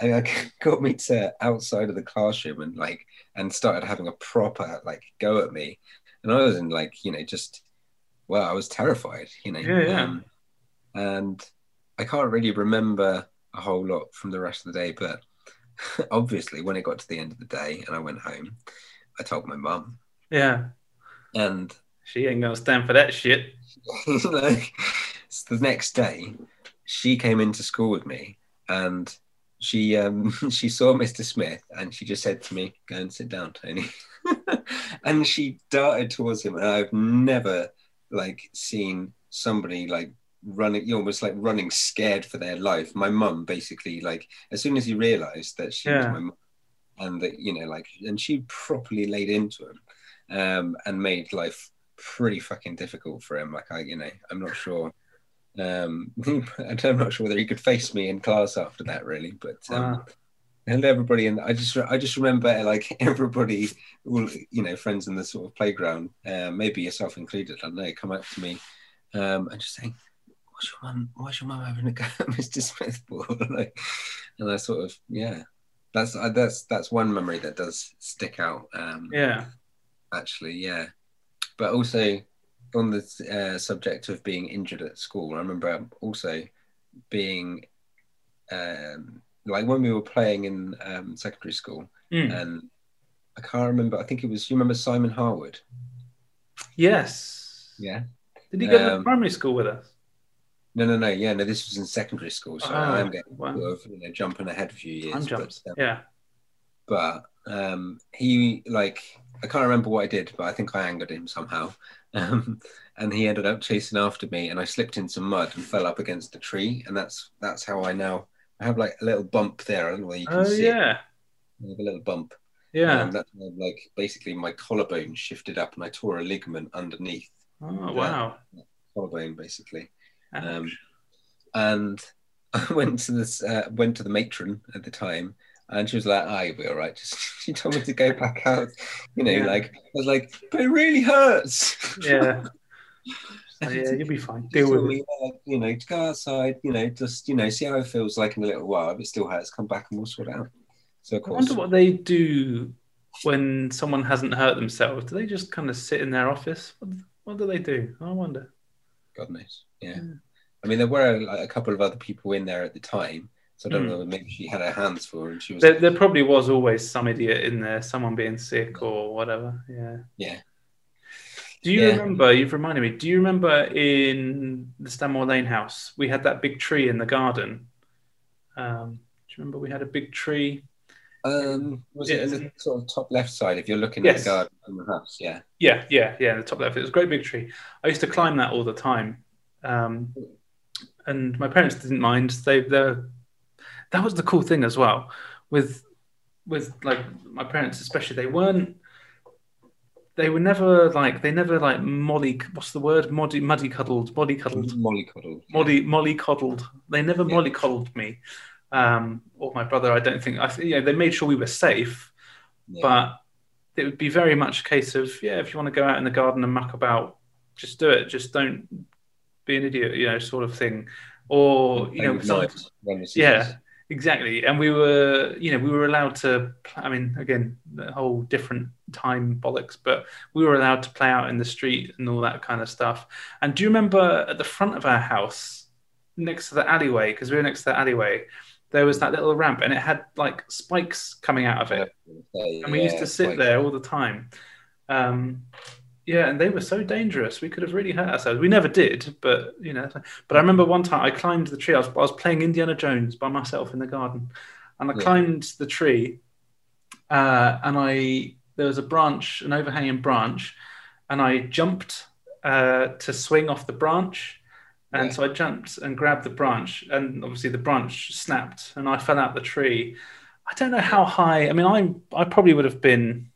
S2: And I *laughs* got me to outside of the classroom and like and started having a proper like go at me. And I was in like, you know, just well, I was terrified, you know.
S1: Yeah, yeah.
S2: Um, and I can't really remember a whole lot from the rest of the day, but *laughs* obviously when it got to the end of the day and I went home, I told my mum.
S1: Yeah.
S2: And
S1: She ain't gonna stand for that shit. *laughs*
S2: like so the next day she came into school with me and she um *laughs* she saw mr smith and she just said to me go and sit down tony and she darted towards him and i've never like seen somebody like running you're almost like running scared for their life my mum basically like as soon as he realized that she was my mum and that you know like and she properly laid into him um and made life pretty fucking difficult for him. Like I, you know, I'm not sure. Um, *laughs* I'm not sure whether he could face me in class after that, really. But um,
S1: Wow.
S2: and everybody, and I just, I just remember like *laughs* everybody, all you know, friends in the sort of playground, uh, maybe yourself included. I don't know, come up to me um, and just saying, "What's your mum? Why's your mum having a go at *laughs* Mr. Smith for?" *laughs* like, and I sort of, yeah, that's that's that's one memory that does stick out. Um,
S1: Yeah.
S2: actually, yeah. But also on the uh, subject of being injured at school, I remember also being um, like when we were playing in um, secondary school,
S1: Mm.
S2: and I can't remember. I think it was you remember Simon Harwood?
S1: Yes.
S2: Yeah.
S1: Did he go to
S2: Um,
S1: primary school with us?
S2: No, no, no. Yeah, no. This was in secondary school, so I am getting
S1: wow.
S2: sort of you know, jumping ahead a few years. But, um,
S1: Yeah.
S2: but um, he like I can't remember what I did, but I think I angered him somehow, *laughs* um, and he ended up chasing after me, and I slipped in some mud and fell up against a tree, and that's that's how I now I have like a little bump there. I don't know whether you can
S1: Oh
S2: see it.
S1: yeah.
S2: I have a little bump.
S1: Yeah.
S2: Um, that's where, like basically my collarbone shifted up, and I tore a ligament underneath
S1: oh wow.
S2: collarbone, basically.
S1: Ouch.
S2: Um, and I *laughs* went to this uh, went to the matron at the time and she was like, "Ah, you'll be all right." *laughs* Just she told me to go back out. You know,
S1: Yeah.
S2: like I was like, "But it really hurts."
S1: yeah. *laughs* So, yeah, you'll be fine. Deal with it.
S2: me, uh, you know, to go outside. You know, just you know, see how it feels like in a little while. If it still hurts, come back and we'll sort it out. So of
S1: I wonder what they do when someone hasn't hurt themselves. Do they just kind of sit in their office? What, what do they do? I wonder.
S2: God knows. Yeah.
S1: Yeah.
S2: I mean, there were like, a couple of other people in there at the time, so I don't
S1: Hmm.
S2: know. Maybe she had her hands full and she was.
S1: There, there probably was always some idiot in there, someone being sick or whatever. Yeah.
S2: Yeah.
S1: Do you
S2: Yeah.
S1: remember? You've reminded me. Do you remember in the Stanmore Lane house we had that big tree in the garden? Um, do you remember we had a big tree?
S2: Um, was it in
S1: Yeah.
S2: the sort of top left side if you're looking
S1: Yes.
S2: at the garden from the house? Yeah.
S1: Yeah, yeah, yeah. The top left. It was a great big tree. I used to climb that all the time, um, and my parents didn't mind. They, they, that was the cool thing as well with, with like my parents especially. They weren't. They were never like they never like molly. What's the word? Muddy, muddy cuddled, molly cuddled,
S2: Mollycoddle.
S1: molly, molly cuddled. They never
S2: Yeah.
S1: molly coddled me, um, or my brother. I don't think. I think yeah. They made sure we were safe,
S2: Yeah.
S1: but it would be very much a case of yeah if you want to go out in the garden and muck about just do it. Just don't be an idiot, you know, sort of thing. Or you know, some, yeah, exactly. And we were, you know, we were allowed to. I mean, again, the whole different time bollocks, but we were allowed to play out in the street and all that kind of stuff. And do you remember at the front of our house, next to the alleyway, because we were next to the alleyway, there was that little ramp and it had like spikes coming out of it. And we used to sit there all the time. Um, yeah, and they were so dangerous. We could have really hurt ourselves. We never did, but you know. But I remember one time I climbed the tree. I was, I was playing Indiana Jones by myself in the garden, and I yeah. climbed the tree, uh, and I there was a branch, an overhanging branch, and I jumped uh, to swing off the branch, and yeah. so I jumped and grabbed the branch, and obviously the branch snapped, and I fell out the tree. I don't know how high. I mean, I I probably would have been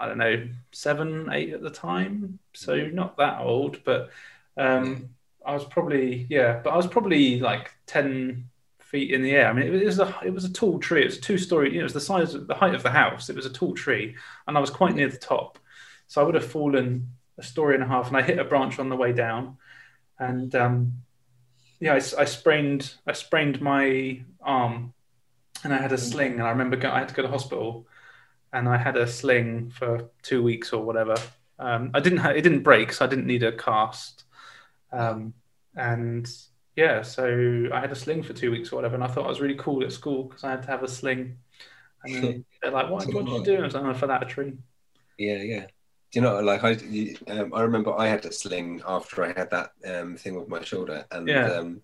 S1: I don't know, seven, eight at the time. So mm-hmm. not that old, but um, I was probably, yeah, but I was probably like 10 feet in the air. I mean, it was a, it was a tall tree. It was two story, you know, it was the size of the height of the house. It was a tall tree and I was quite near the top. So I would have fallen a story and a half and I hit a branch on the way down. And um, yeah, I, I sprained, I sprained my arm and I had a mm-hmm. sling and I remember go, I had to go to hospital and I had a sling for two weeks or whatever. Um, I didn't ha- it didn't break, so I didn't need a cast. Um, and yeah, so I had a sling for two weeks or whatever, and I thought I was really cool at school because I had to have a sling. And *laughs* they're like, "What? What did you do?" I was like, "I fell out a tree."
S2: Yeah, yeah. Do you know, like I, um, I remember I had a sling after I had that um, thing with my shoulder, and yeah. um,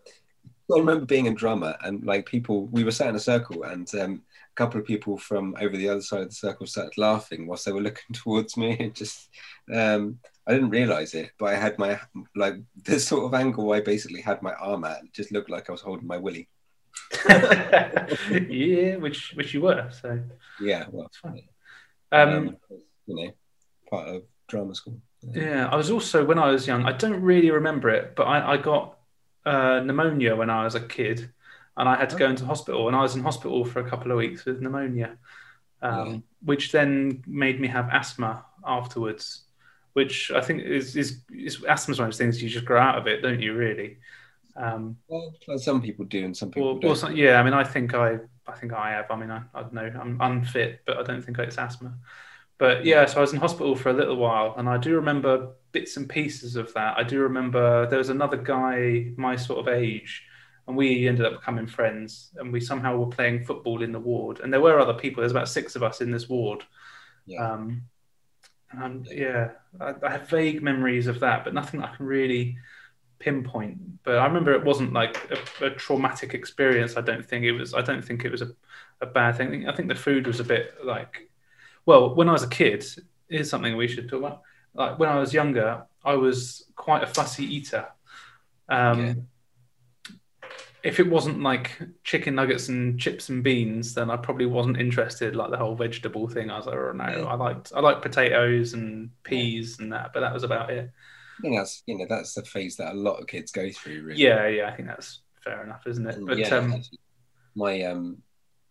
S2: I remember being a drummer and like people, we were sat in a circle, and um, a couple of people from over the other side of the circle started laughing whilst they were *laughs* looking towards me. It just, um, I didn't realize it, but I had my like the sort of angle I basically had my arm at. It just looked like I was holding my willy. *laughs*
S1: yeah, which which you were. So
S2: yeah, well, it's funny. Um, um, you know, part of drama school.
S1: Yeah. yeah, I was also when I was young. I don't really remember it, but I, I got uh, pneumonia when I was a kid and I had to go into hospital, and I was in hospital for a couple of weeks with pneumonia, um, yeah. which then made me have asthma afterwards. Which I think is is, is asthma's one of those things you just grow out of it, don't you? Really.
S2: Um, well, some people do, and some people well,
S1: don't. yeah, I mean, I think I, I think I have. I mean, I, I don't know. I'm unfit, but I don't think it's asthma. But yeah, so I was in hospital for a little while, and I do remember bits and pieces of that. I do remember there was another guy my sort of age and we ended up becoming friends and we somehow were playing football in the ward. And there were other people there's about six of us in this ward. Yeah. um and yeah I, I, have vague memories of that but nothing i can really pinpoint. But i remember it wasn't like a, a, traumatic experience i don't think. It was i don't think it was a, a bad thing. I think the food was a bit like well when i was a kid here's something we should talk about like when i was younger i was quite a fussy eater um, yeah if it wasn't like chicken nuggets and chips and beans, then I probably wasn't interested. Like the whole vegetable thing, I was like, oh no, I liked I like potatoes and peas and that, but that was about it.
S2: I think that's you know that's the phase that a lot of kids go through. Really.
S1: Yeah, yeah, I think that's fair enough, isn't it? But
S2: yeah, um, my um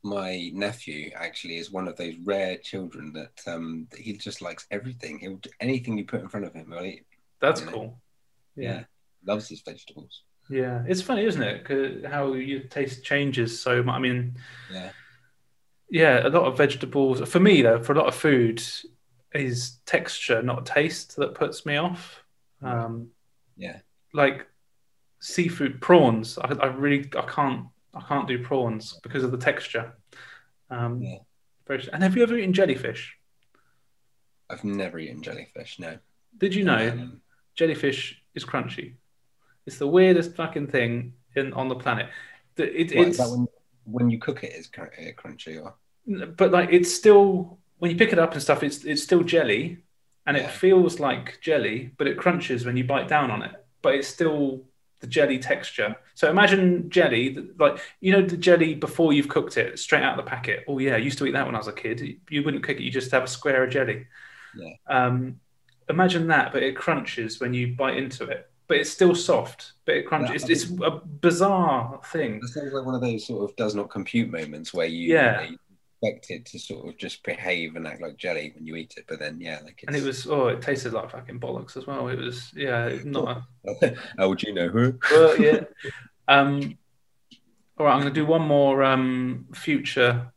S2: my nephew actually is one of those rare children that um that he just likes everything. He'll do anything you put in front of him, eat.
S1: That's cool.
S2: Yeah. yeah, loves his vegetables.
S1: Yeah, it's funny, isn't it? how your taste changes so much. I mean,
S2: yeah,
S1: yeah, a lot of vegetables. For me, though, for a lot of food, is texture, not taste, that puts me off. Um,
S2: yeah,
S1: like seafood, prawns. I, I, really, I can't, I can't do prawns because of the texture. Um, yeah. Very, and have you ever eaten jellyfish?
S2: I've never eaten jellyfish. No.
S1: Did you know um, jellyfish is crunchy? It's the weirdest fucking thing in on the planet. It,
S2: what, it's when, when you cook it, it's crunchy, or
S1: but like it's still when you pick it up and stuff, it's it's still jelly, and yeah. it feels like jelly, but it crunches when you bite down on it. But it's still the jelly texture. So imagine jelly, like you know the jelly before you've cooked it, straight out of the packet. Oh yeah, I used to eat that when I was a kid. You wouldn't cook it; you just have a square of jelly.
S2: Yeah.
S1: Um, imagine that, but it crunches when you bite into it but it's still soft, but it crunches. Yeah, it's, it's, a bizarre thing.
S2: It sounds like one of those sort of does not compute moments where you,
S1: yeah.
S2: You, know, expected to sort of just behave and act like jelly when you eat it, but then yeah, like it's...
S1: and it was oh, it tasted like fucking bollocks as well. It was yeah, not.
S2: A... *laughs* How would you know? Huh?
S1: well, yeah. Um, all right, I'm going to do one more um, future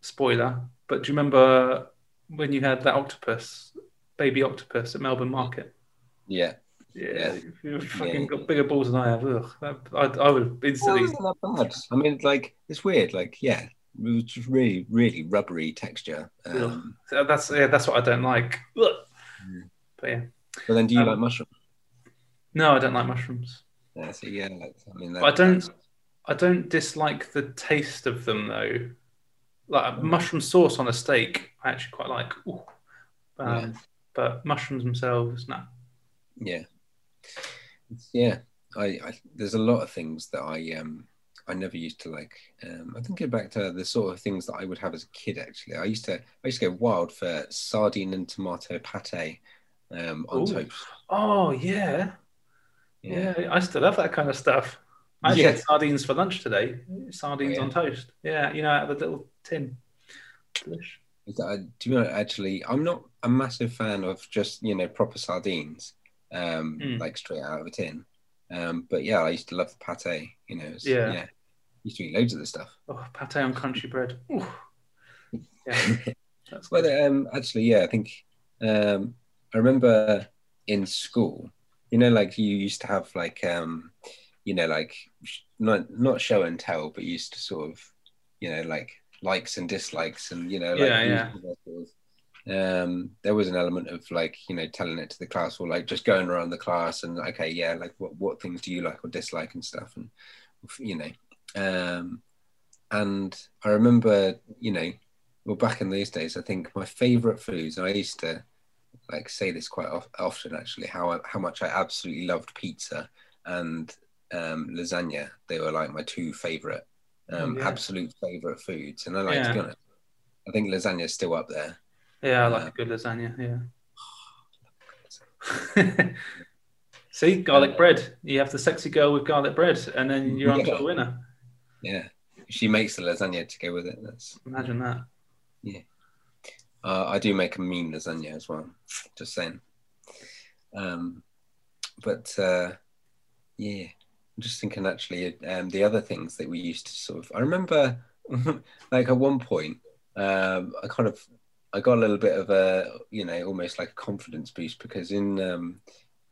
S1: spoiler. But do you remember when you had that octopus, baby octopus at Melbourne Market?
S2: Yeah.
S1: Yeah,
S2: Yeah.
S1: fucking
S2: Yeah.
S1: got bigger balls than I have. Ugh, that, I, I would instantly.
S2: Well, that bad? I mean, like it's weird. Like yeah, it was just really, really rubbery texture. Um,
S1: So that's yeah, that's what I don't like. Ugh. But yeah,
S2: but then, do you
S1: Um,
S2: like mushroom?
S1: no, I don't like mushrooms.
S2: Yeah, so yeah, like, I mean, that,
S1: I don't. I don't dislike the taste of them though. Like
S2: Mm.
S1: mushroom sauce on a steak, I actually quite like. Um,
S2: Yeah.
S1: But mushrooms themselves, no.
S2: Yeah, It's- yeah. I, I there's a lot of things that I um I never used to like. Um, I think it back to the sort of things that I would have as a kid. Actually, I used to I used to go wild for sardine and tomato pate um, on
S1: Ooh.
S2: toast.
S1: Oh yeah. yeah, I still love that kind of stuff. I
S2: Yeah.
S1: had sardines for lunch today. Sardines
S2: Oh, yeah.
S1: on toast. Yeah, you know, out of a little tin. Delish.
S2: Is that- Do you know actually? I'm not a massive fan of just you know proper sardines, um,
S1: Mm.
S2: like straight out of a tin. Um, but yeah, I used to love the pate. You know, it's-
S1: Yeah.
S2: yeah. Used to eat loads of this stuff.
S1: Oh, pate on country bread. Ooh. *laughs* Yeah, that's
S2: Well, um, actually, yeah, I think um, I remember in school, you know, like you used to have like, um, you know, like not not show and tell, but you used to sort of, you know, like likes and dislikes, and you know, like
S1: Yeah, yeah.
S2: used to sort of- um, there was an element of like, you know, telling it to the class or like just going around the class and okay, yeah, like what what things do you like or dislike and stuff, and you know, um, and I remember, you know, well, back in those days, I think my favorite foods, and I used to like say this quite of, often actually, how how much I absolutely loved pizza and um, lasagna. They were like my two favorite, um,
S1: Oh, yeah.
S2: absolute favorite foods. And I like to be honest, I think lasagna is still up there.
S1: Yeah, I like
S2: Uh,
S1: a good lasagna. Yeah. *sighs* *laughs* See, garlic bread. You have the sexy girl with garlic bread, and then you're on to
S2: Yeah.
S1: a winner.
S2: Yeah, she makes the lasagna to go with it. That's
S1: Imagine that.
S2: Yeah, uh, I do make a mean lasagna as well. Just saying. Um, but uh, yeah, I'm just thinking actually. Um, the other things that we used to sort of. I remember, *laughs* like at one point, um, I kind of, I got a little bit of a, you know, almost like a confidence boost because in, um,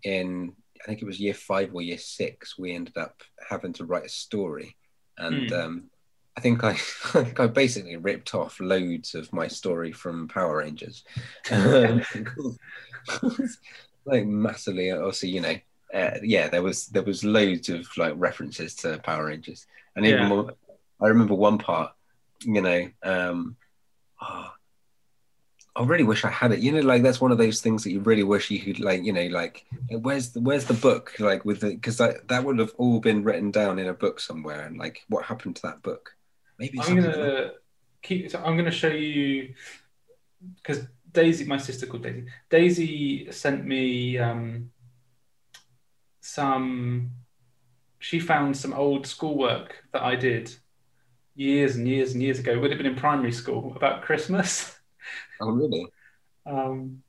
S2: in I think it was year five or year six, we ended up having to write a story, and
S1: Hmm.
S2: um, I think I, *laughs* I think I basically ripped off loads of my story from Power Rangers, *laughs* Um, *laughs* like massively. Obviously, you know, uh, yeah, there was there was loads of like references to Power Rangers, and even
S1: Yeah.
S2: more. I remember one part, you know, um, oh, I really wish I had it. You know, like that's one of those things that you really wish you could, like, you know, like where's the where's the book, like with the because that that would have all been written down in a book somewhere, and like what happened to that book? Maybe
S1: I'm gonna keep. so I'm gonna show you because Daisy, my sister called Daisy. Daisy sent me um, some. She found some old schoolwork that I did years and years and years ago. It would have been in primary school about Christmas. *laughs*
S2: Oh, really?
S1: Um,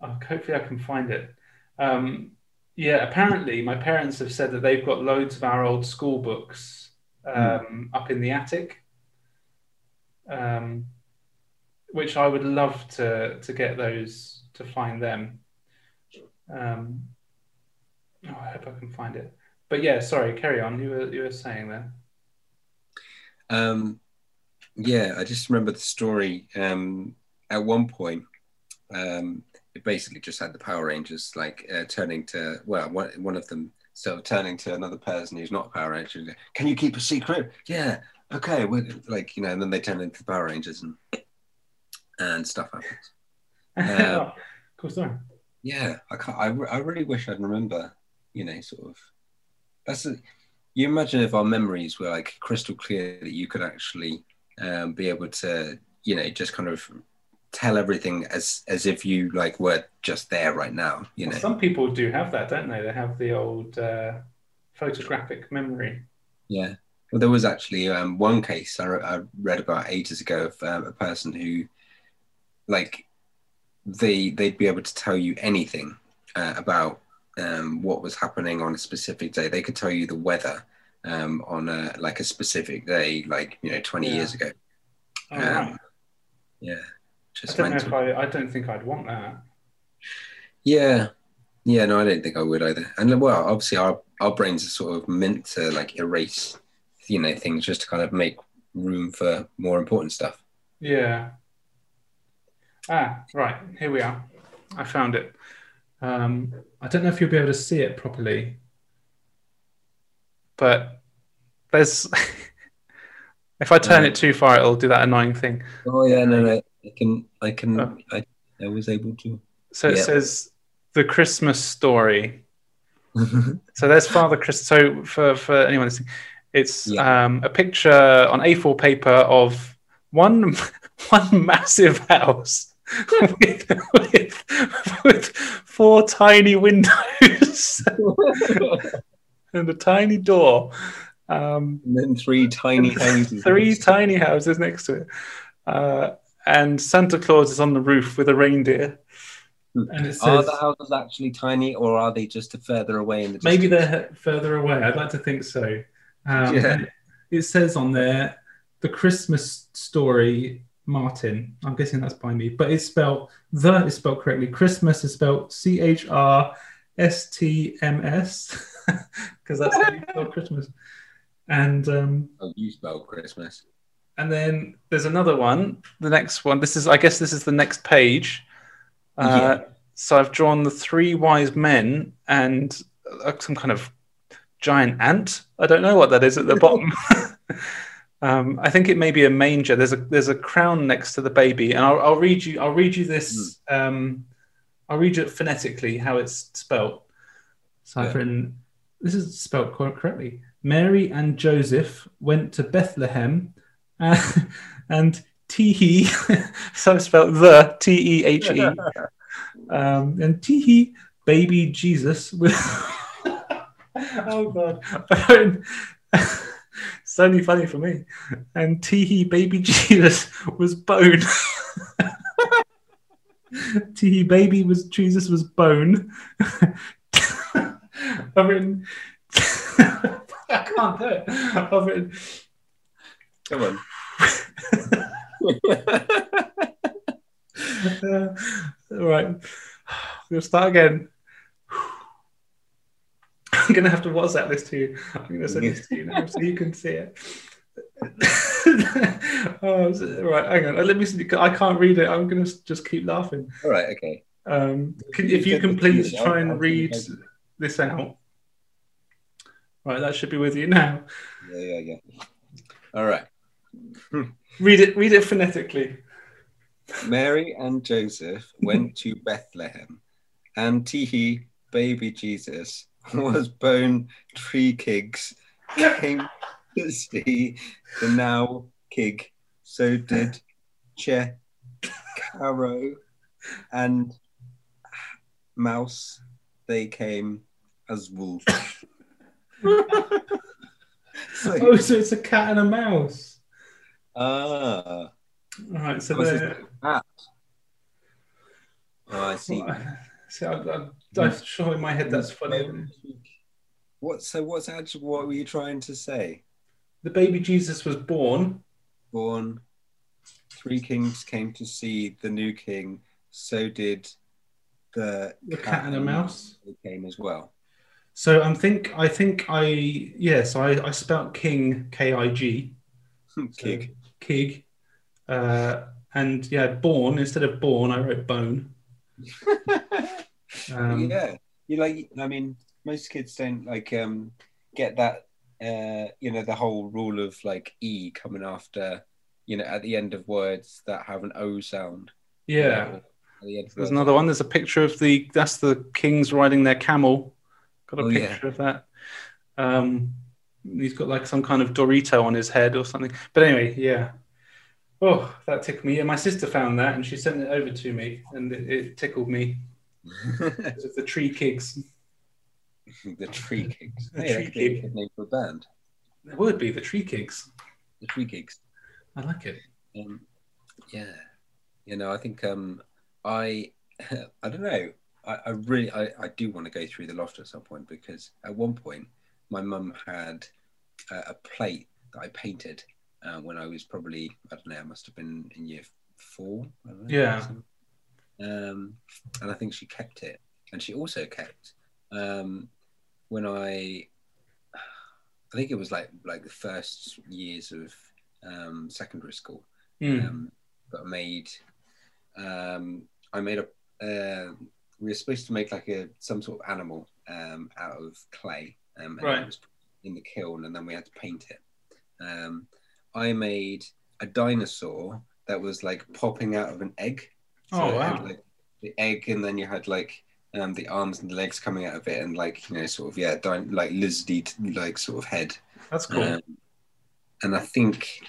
S1: oh, hopefully, I can find it. Um, yeah, apparently, my parents have said that they've got loads of our old school books um, up in the attic, um, which I would love to to get those to find them. Um, oh, I hope I can find it. But yeah, sorry, carry on. You were you were saying there.
S2: Um, yeah, I just remember the story. Um, at one point, um, it basically just had the Power Rangers like uh, turning to well, one, one of them sort of turning to another person who's not a Power Ranger. and Can you keep a secret? Yeah, okay. Like you know, and then they turn into the Power Rangers and and stuff happens. Um, *laughs*
S1: cool story.
S2: Yeah, I can't. I, I really wish I'd remember. You know, sort of. That's a, you imagine if our memories were like crystal clear that you could actually um, be able to, you know, just kind of tell everything as as if you like were just there right now. You know.
S1: Well, some people do have that, don't they? They have the old uh, photographic memory.
S2: Yeah. Well, there was actually um, one case I, I read about ages ago of um, a person who, like, they they'd be able to tell you anything uh, about um, what was happening on a specific day. They could tell you the weather um, on a like a specific day, like you know, twenty
S1: Yeah.
S2: years ago.
S1: Oh,
S2: Um,
S1: right.
S2: Yeah,
S1: I don't know if. I. I don't think I'd want that.
S2: Yeah, yeah. No, I don't think I would either. And well, obviously, our our brains are sort of meant to like erase, you know, things just to kind of make room for more important stuff.
S1: Yeah. Ah, right. Here we are. I found it. Um, I don't know if you'll be able to see it properly, but there's. *laughs* if I turn
S2: Uh,
S1: it too far, it'll do that annoying thing.
S2: Oh yeah, no, no. I can, I can,
S1: Oh.
S2: I, I was able to.
S1: So it
S2: Yeah.
S1: says the Christmas story. *laughs* So there's Father Chris. So for for anyone listening, it's
S2: Yeah.
S1: um, a picture on A4 paper of one *laughs* one massive house *laughs* with, with, with four tiny windows and a tiny door. Um,
S2: and then three tiny houses.
S1: three tiny houses next to it, uh, and Santa Claus is on the roof with a reindeer. And it
S2: Are the houses actually tiny, or are they just further away in the distance?
S1: maybe they're further away. I'd like to think so. Um,
S2: Yeah.
S1: It says on there the Christmas story. Martin, I'm guessing that's by me, but it's spelled the is spelled correctly. Christmas is spelled C H R S T M S *laughs* because that's how you spell *laughs* Christmas. And um,
S2: Oh, you spell Christmas.
S1: And then there's another one. The next one. This is, I guess, this is the next page. Uh, So I've drawn the three wise men and uh, some kind of giant ant. I don't know what that is at the bottom. *laughs* um, I think it may be a manger. There's a there's a crown next to the baby, and I'll, I'll read you. I'll read you this. Um, I'll read it phonetically how it's spelt. So I've written. This is spelt quite correctly. Mary and Joseph went to Bethlehem, uh, *laughs* and Tehe, *laughs* so spelled the T E H E, um, and Tehe, baby Jesus *laughs* oh God, it's only funny for me. And Tehe, baby Jesus was bone. Tehe, baby was Jesus was bone. I've written. I can't do it. I've written.
S2: Come on.
S1: Uh, *laughs* all right. We'll start again. I'm going to have to WhatsApp this to you. I'm going to send this to you now so you can see it. *laughs* oh, right, hang on. Let me see. I can't read it. I'm going to just keep laughing.
S2: All right. Okay.
S1: Um, can, if you can please try and read this out. Right, that should be with you now.
S2: Yeah, yeah, yeah. All right.
S1: Read it. Read it phonetically.
S2: Mary and Joseph went to Bethlehem, and Tehe, baby Jesus, *laughs* was bone tree kigs, *laughs* came to see the now kig. So did Che, Caro, and Mouse. They came as wolves. *laughs* So-
S1: Oh, so it's a cat and a mouse.
S2: Ah,
S1: All right, so
S2: What's oh, I see.
S1: So I, I, I'm sure in my head that's funny.
S2: What? So what's actually? What were you trying to say?
S1: The baby Jesus was born.
S2: Born, three kings came to see the new king. So did the
S1: The cat and a mouse.
S2: They came as well.
S1: So I'm think I think I yeah. So I, I spelt king K I G *laughs*
S2: Kig.
S1: Kig, uh, and yeah, born instead of born I wrote bone. *laughs* Um,
S2: yeah, you like. I mean, most kids don't like um get that. Uh, you know, the whole rule of like e coming after. You know, at the end of words that have an o sound.
S1: yeah.
S2: At the
S1: There's another one. There's a picture of the that's the kings riding their camel. Got a
S2: Oh, yeah.
S1: picture of that. Um, he's got like some kind of Dorito on his head or something. But anyway, yeah. Oh, that tickled me. Yeah, my sister found that and she sent it over to me, and it, it tickled me. Because *laughs* of the tree kicks. *laughs*
S2: the Tree kicks.
S1: The
S2: Hey,
S1: Tree
S2: that could be a
S1: Kig.
S2: good name for a band.
S1: There would be the tree kicks.
S2: The tree gigs.
S1: I like it.
S2: Um, yeah, you know, I think um, I *laughs* I don't know. I, I really I, I do want to go through the loft at some point because at one point my mum had a, a plate that I painted uh, when I was probably I don't know I must have been in year four. Know,
S1: Yeah.
S2: Um, and I think she kept it, and she also kept um, when I I think it was like like the first years of um, secondary school
S1: Mm.
S2: um, but I made um, I made a uh, we were supposed to make like a some sort of animal um, out of clay um, and
S1: Right.
S2: it was in the kiln and then we had to paint it um, I made a dinosaur that was like popping out of an egg
S1: Oh,
S2: it had,
S1: wow.
S2: like, the egg and then you had like um, the arms and the legs coming out of it and like you know sort of yeah din- like lizardy like sort of head
S1: That's cool.
S2: um, and I think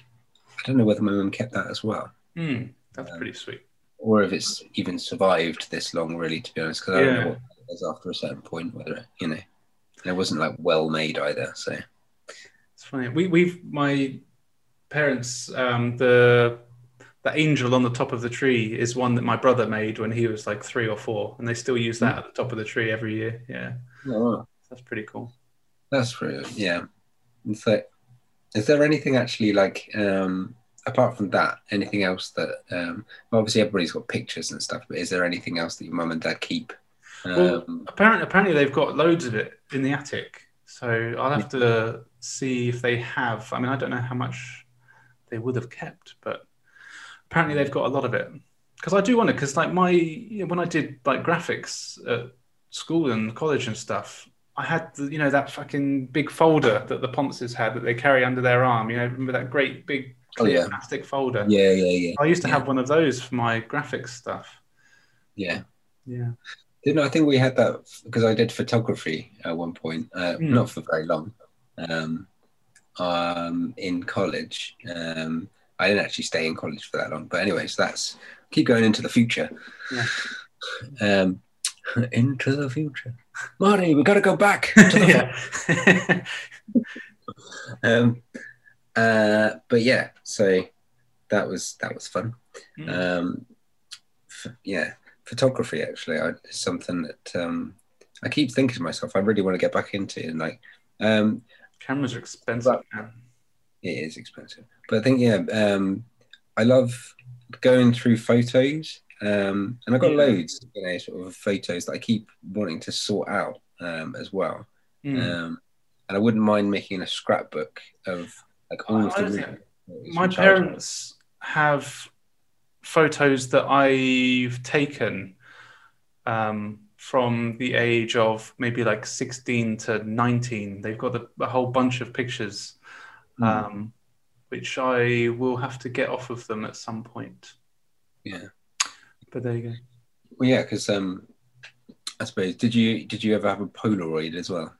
S2: I don't know whether my mum kept that as well,
S1: Mm, That's
S2: um,
S1: pretty sweet.
S2: or if it's even survived this long. Really, to be honest, because I don't know what it is after a certain point. Whether it, you know, and it wasn't like well made either. So
S1: It's funny. We we've my parents um, the the angel on the top of the tree is one that my brother made when he was like three or four, and they still use that at the top of the tree every year. Yeah,
S2: oh,
S1: that's pretty cool.
S2: that's really yeah. And so, is there anything actually like um, apart from that? Anything else that um, obviously everybody's got pictures and stuff, but is there anything else that your mum and dad keep?
S1: Well,
S2: Um,
S1: apparently, apparently they've got loads of it in the attic. So I'll have to see if they have. I mean, I don't know how much they would have kept, but apparently they've got a lot of it. Because I do wonder, because like my you know, when I did like graphics at school and college and stuff, I had the, you know that fucking big folder that the Ponces had that they carry under their arm. You know, remember that great big
S2: Oh, yeah.
S1: plastic folder?
S2: yeah, yeah, yeah,
S1: I used to
S2: Yeah.
S1: have one of those for my graphics stuff.
S2: yeah.
S1: Yeah.
S2: Didn't I think we had that because I did photography at one point, uh,
S1: Hmm.
S2: not for very long, um, um, in college. Um, I didn't actually stay in college for that long, but anyways, that's keep going into the future.
S1: Yeah.
S2: Um, *laughs* into the future, Marty, we got to go back. To the *laughs* *laughs* um, uh, but yeah, so that was that was fun.
S1: Mm.
S2: Um, f- yeah, photography actually I, is something that um, I keep thinking to myself I really want to get back into, and like um,
S1: Cameras are expensive.
S2: But- it is expensive, but I think yeah, um, I love going through photos, um, and I've got
S1: Yeah.
S2: loads, you know, sort of photos that I keep wanting to sort out um, as well.
S1: Mm.
S2: Um, and I wouldn't mind making a scrapbook of like all of the
S1: don't
S2: really
S1: think-
S2: photos
S1: My parents have photos that I've taken um, from the age of maybe like 16 to 19. They've got a, a whole bunch of pictures, um, which I will have to get off of them at some point.
S2: Yeah.
S1: But there you go.
S2: Well, yeah, because um, I suppose did you did you ever have a Polaroid as well?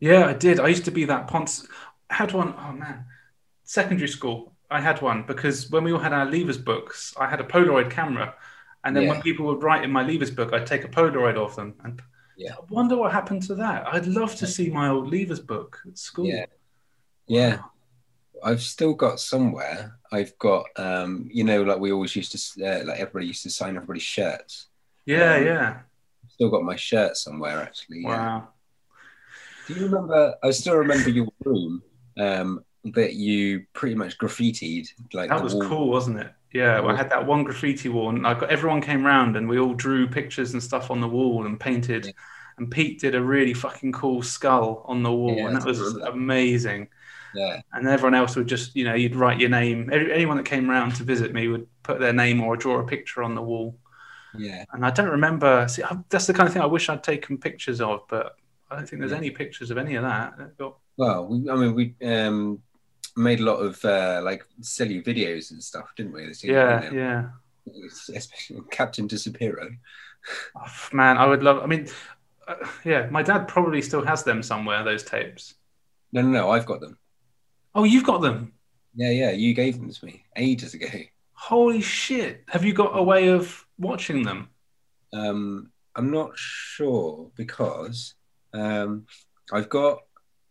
S1: Yeah, I did. I used to be that Ponce. I had one, oh man, secondary school. I had one because when we all had our leavers books, I had a Polaroid camera. And then when people would write in my leavers book, I'd take a Polaroid of them. And
S2: Yeah.
S1: I wonder what happened to that. I'd love to see my old leavers book at school.
S2: Yeah. Yeah, I've still got somewhere. I've got um, you know, like we always used to uh, like everybody used to sign everybody's shirts.
S1: Yeah,
S2: Um,
S1: yeah.
S2: Still got my shirt somewhere actually. Yeah.
S1: Wow.
S2: Do you remember? I still remember your room um, that you pretty much graffitied like
S1: That was
S2: wall.
S1: cool, wasn't it? Yeah, I had that one graffiti wall, and I got everyone came round, and we all drew pictures and stuff on the wall and painted.
S2: Yeah.
S1: And Pete did a really fucking cool skull on the wall,
S2: Yeah,
S1: and that was amazing.
S2: Yeah,
S1: And everyone else would just, you know, you'd write your name. Every- Anyone that came round to visit me would put their name or draw a picture on the wall.
S2: yeah.
S1: And I don't remember. See, I- that's the kind of thing I wish I'd taken pictures of, but I don't think there's
S2: Yeah.
S1: any pictures of any of that. Got-
S2: Well, we, I mean, we um, made a lot of uh, like silly videos and stuff, didn't we? This
S1: Yeah,
S2: you know,
S1: yeah. *laughs*
S2: Especially Captain Disappearo.
S1: Oh, man, I would love. I mean, uh, yeah, my dad probably still has them somewhere. Those tapes.
S2: No, no, no. I've got them.
S1: Oh, you've got them.
S2: Yeah, yeah. You gave them to me ages ago.
S1: Holy shit! Have you got a way of watching them?
S2: Um, I'm not sure because um, I've got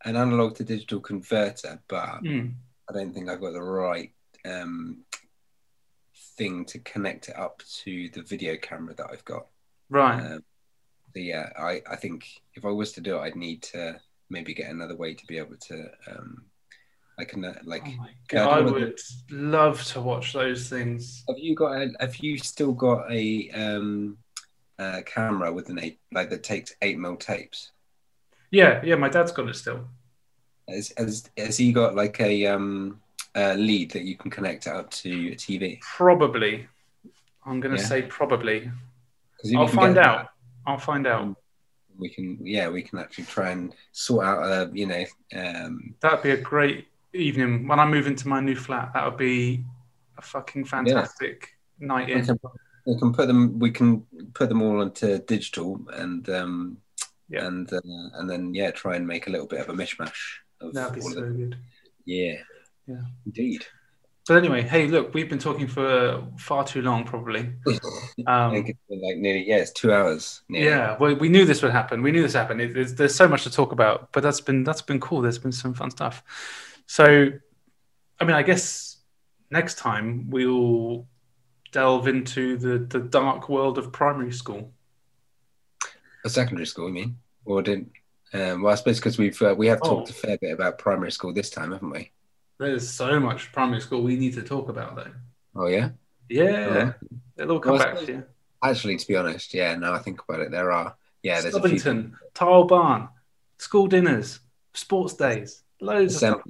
S2: an analog to digital converter, but
S1: Mm.
S2: I don't think I've got the right um, thing to connect it up to the video camera that I've got.
S1: Right.
S2: Um, so yeah, I, I think if I was to do it, I'd need to maybe get another way to be able to. Um, I can uh, like.
S1: oh God,
S2: I
S1: would love to watch those things.
S2: Have you got? A, have you still got a um, uh, camera with an eight like that takes eight mil tapes?
S1: Yeah, yeah. My dad's got it still.
S2: Has, has, has he got like a um, uh, lead that you can connect up to a TV?
S1: Probably. I'm going to
S2: Yeah.
S1: say probably. I'll find out.
S2: that,
S1: I'll find out.
S2: we can, yeah, we can actually try and sort out a, you know, um,
S1: That'd be a great evening when I move into my new flat. That would be a fucking fantastic night
S2: we
S1: in.
S2: can, we can put them, we can put them all onto digital and um,
S1: Yeah.
S2: and uh, and then yeah, try and make a little bit of a mishmash of
S1: That'd be so
S2: them.
S1: good.
S2: Yeah,
S1: Yeah.
S2: indeed.
S1: But anyway, hey, look, we've been talking for far too long, probably.
S2: I *laughs*
S1: Um,
S2: think it's been like nearly yeah, it's two hours. Nearly.
S1: yeah, well, we knew this would happen. We knew this happened. It, there's, there's so much to talk about, but that's been that's been cool. There's been some fun stuff. So, I mean, I guess next time we'll delve into the the dark world of primary school.
S2: A secondary school, you mean? Or did? Um, well, I suppose because we've uh, we have
S1: Oh.
S2: talked a fair bit about primary school this time, haven't we?
S1: There's so much primary school we need to talk about, though.
S2: Oh yeah.
S1: Yeah, it'll all come
S2: Well,
S1: back to you.
S2: Actually, to be honest, yeah. Now I think about it, there are yeah, there's a few
S1: Stubbington, Tile Barn, school dinners, sports days, loads of stuff.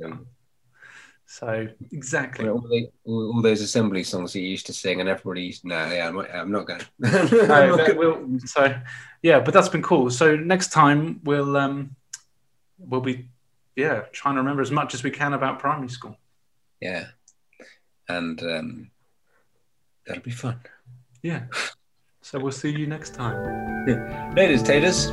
S2: Assembly.
S1: So exactly.
S2: all, the, all, all those assembly songs that you used to sing, and everybody used no, yeah, I'm, not- I'm not going. *laughs*
S1: No, that will- so yeah, but that's been cool. So next time we'll um we'll be yeah trying to remember as much as we can about primary school.
S2: yeah, and um, that'll be fun.
S1: Yeah. So we'll see you next time. *laughs*
S2: Ladies, taters.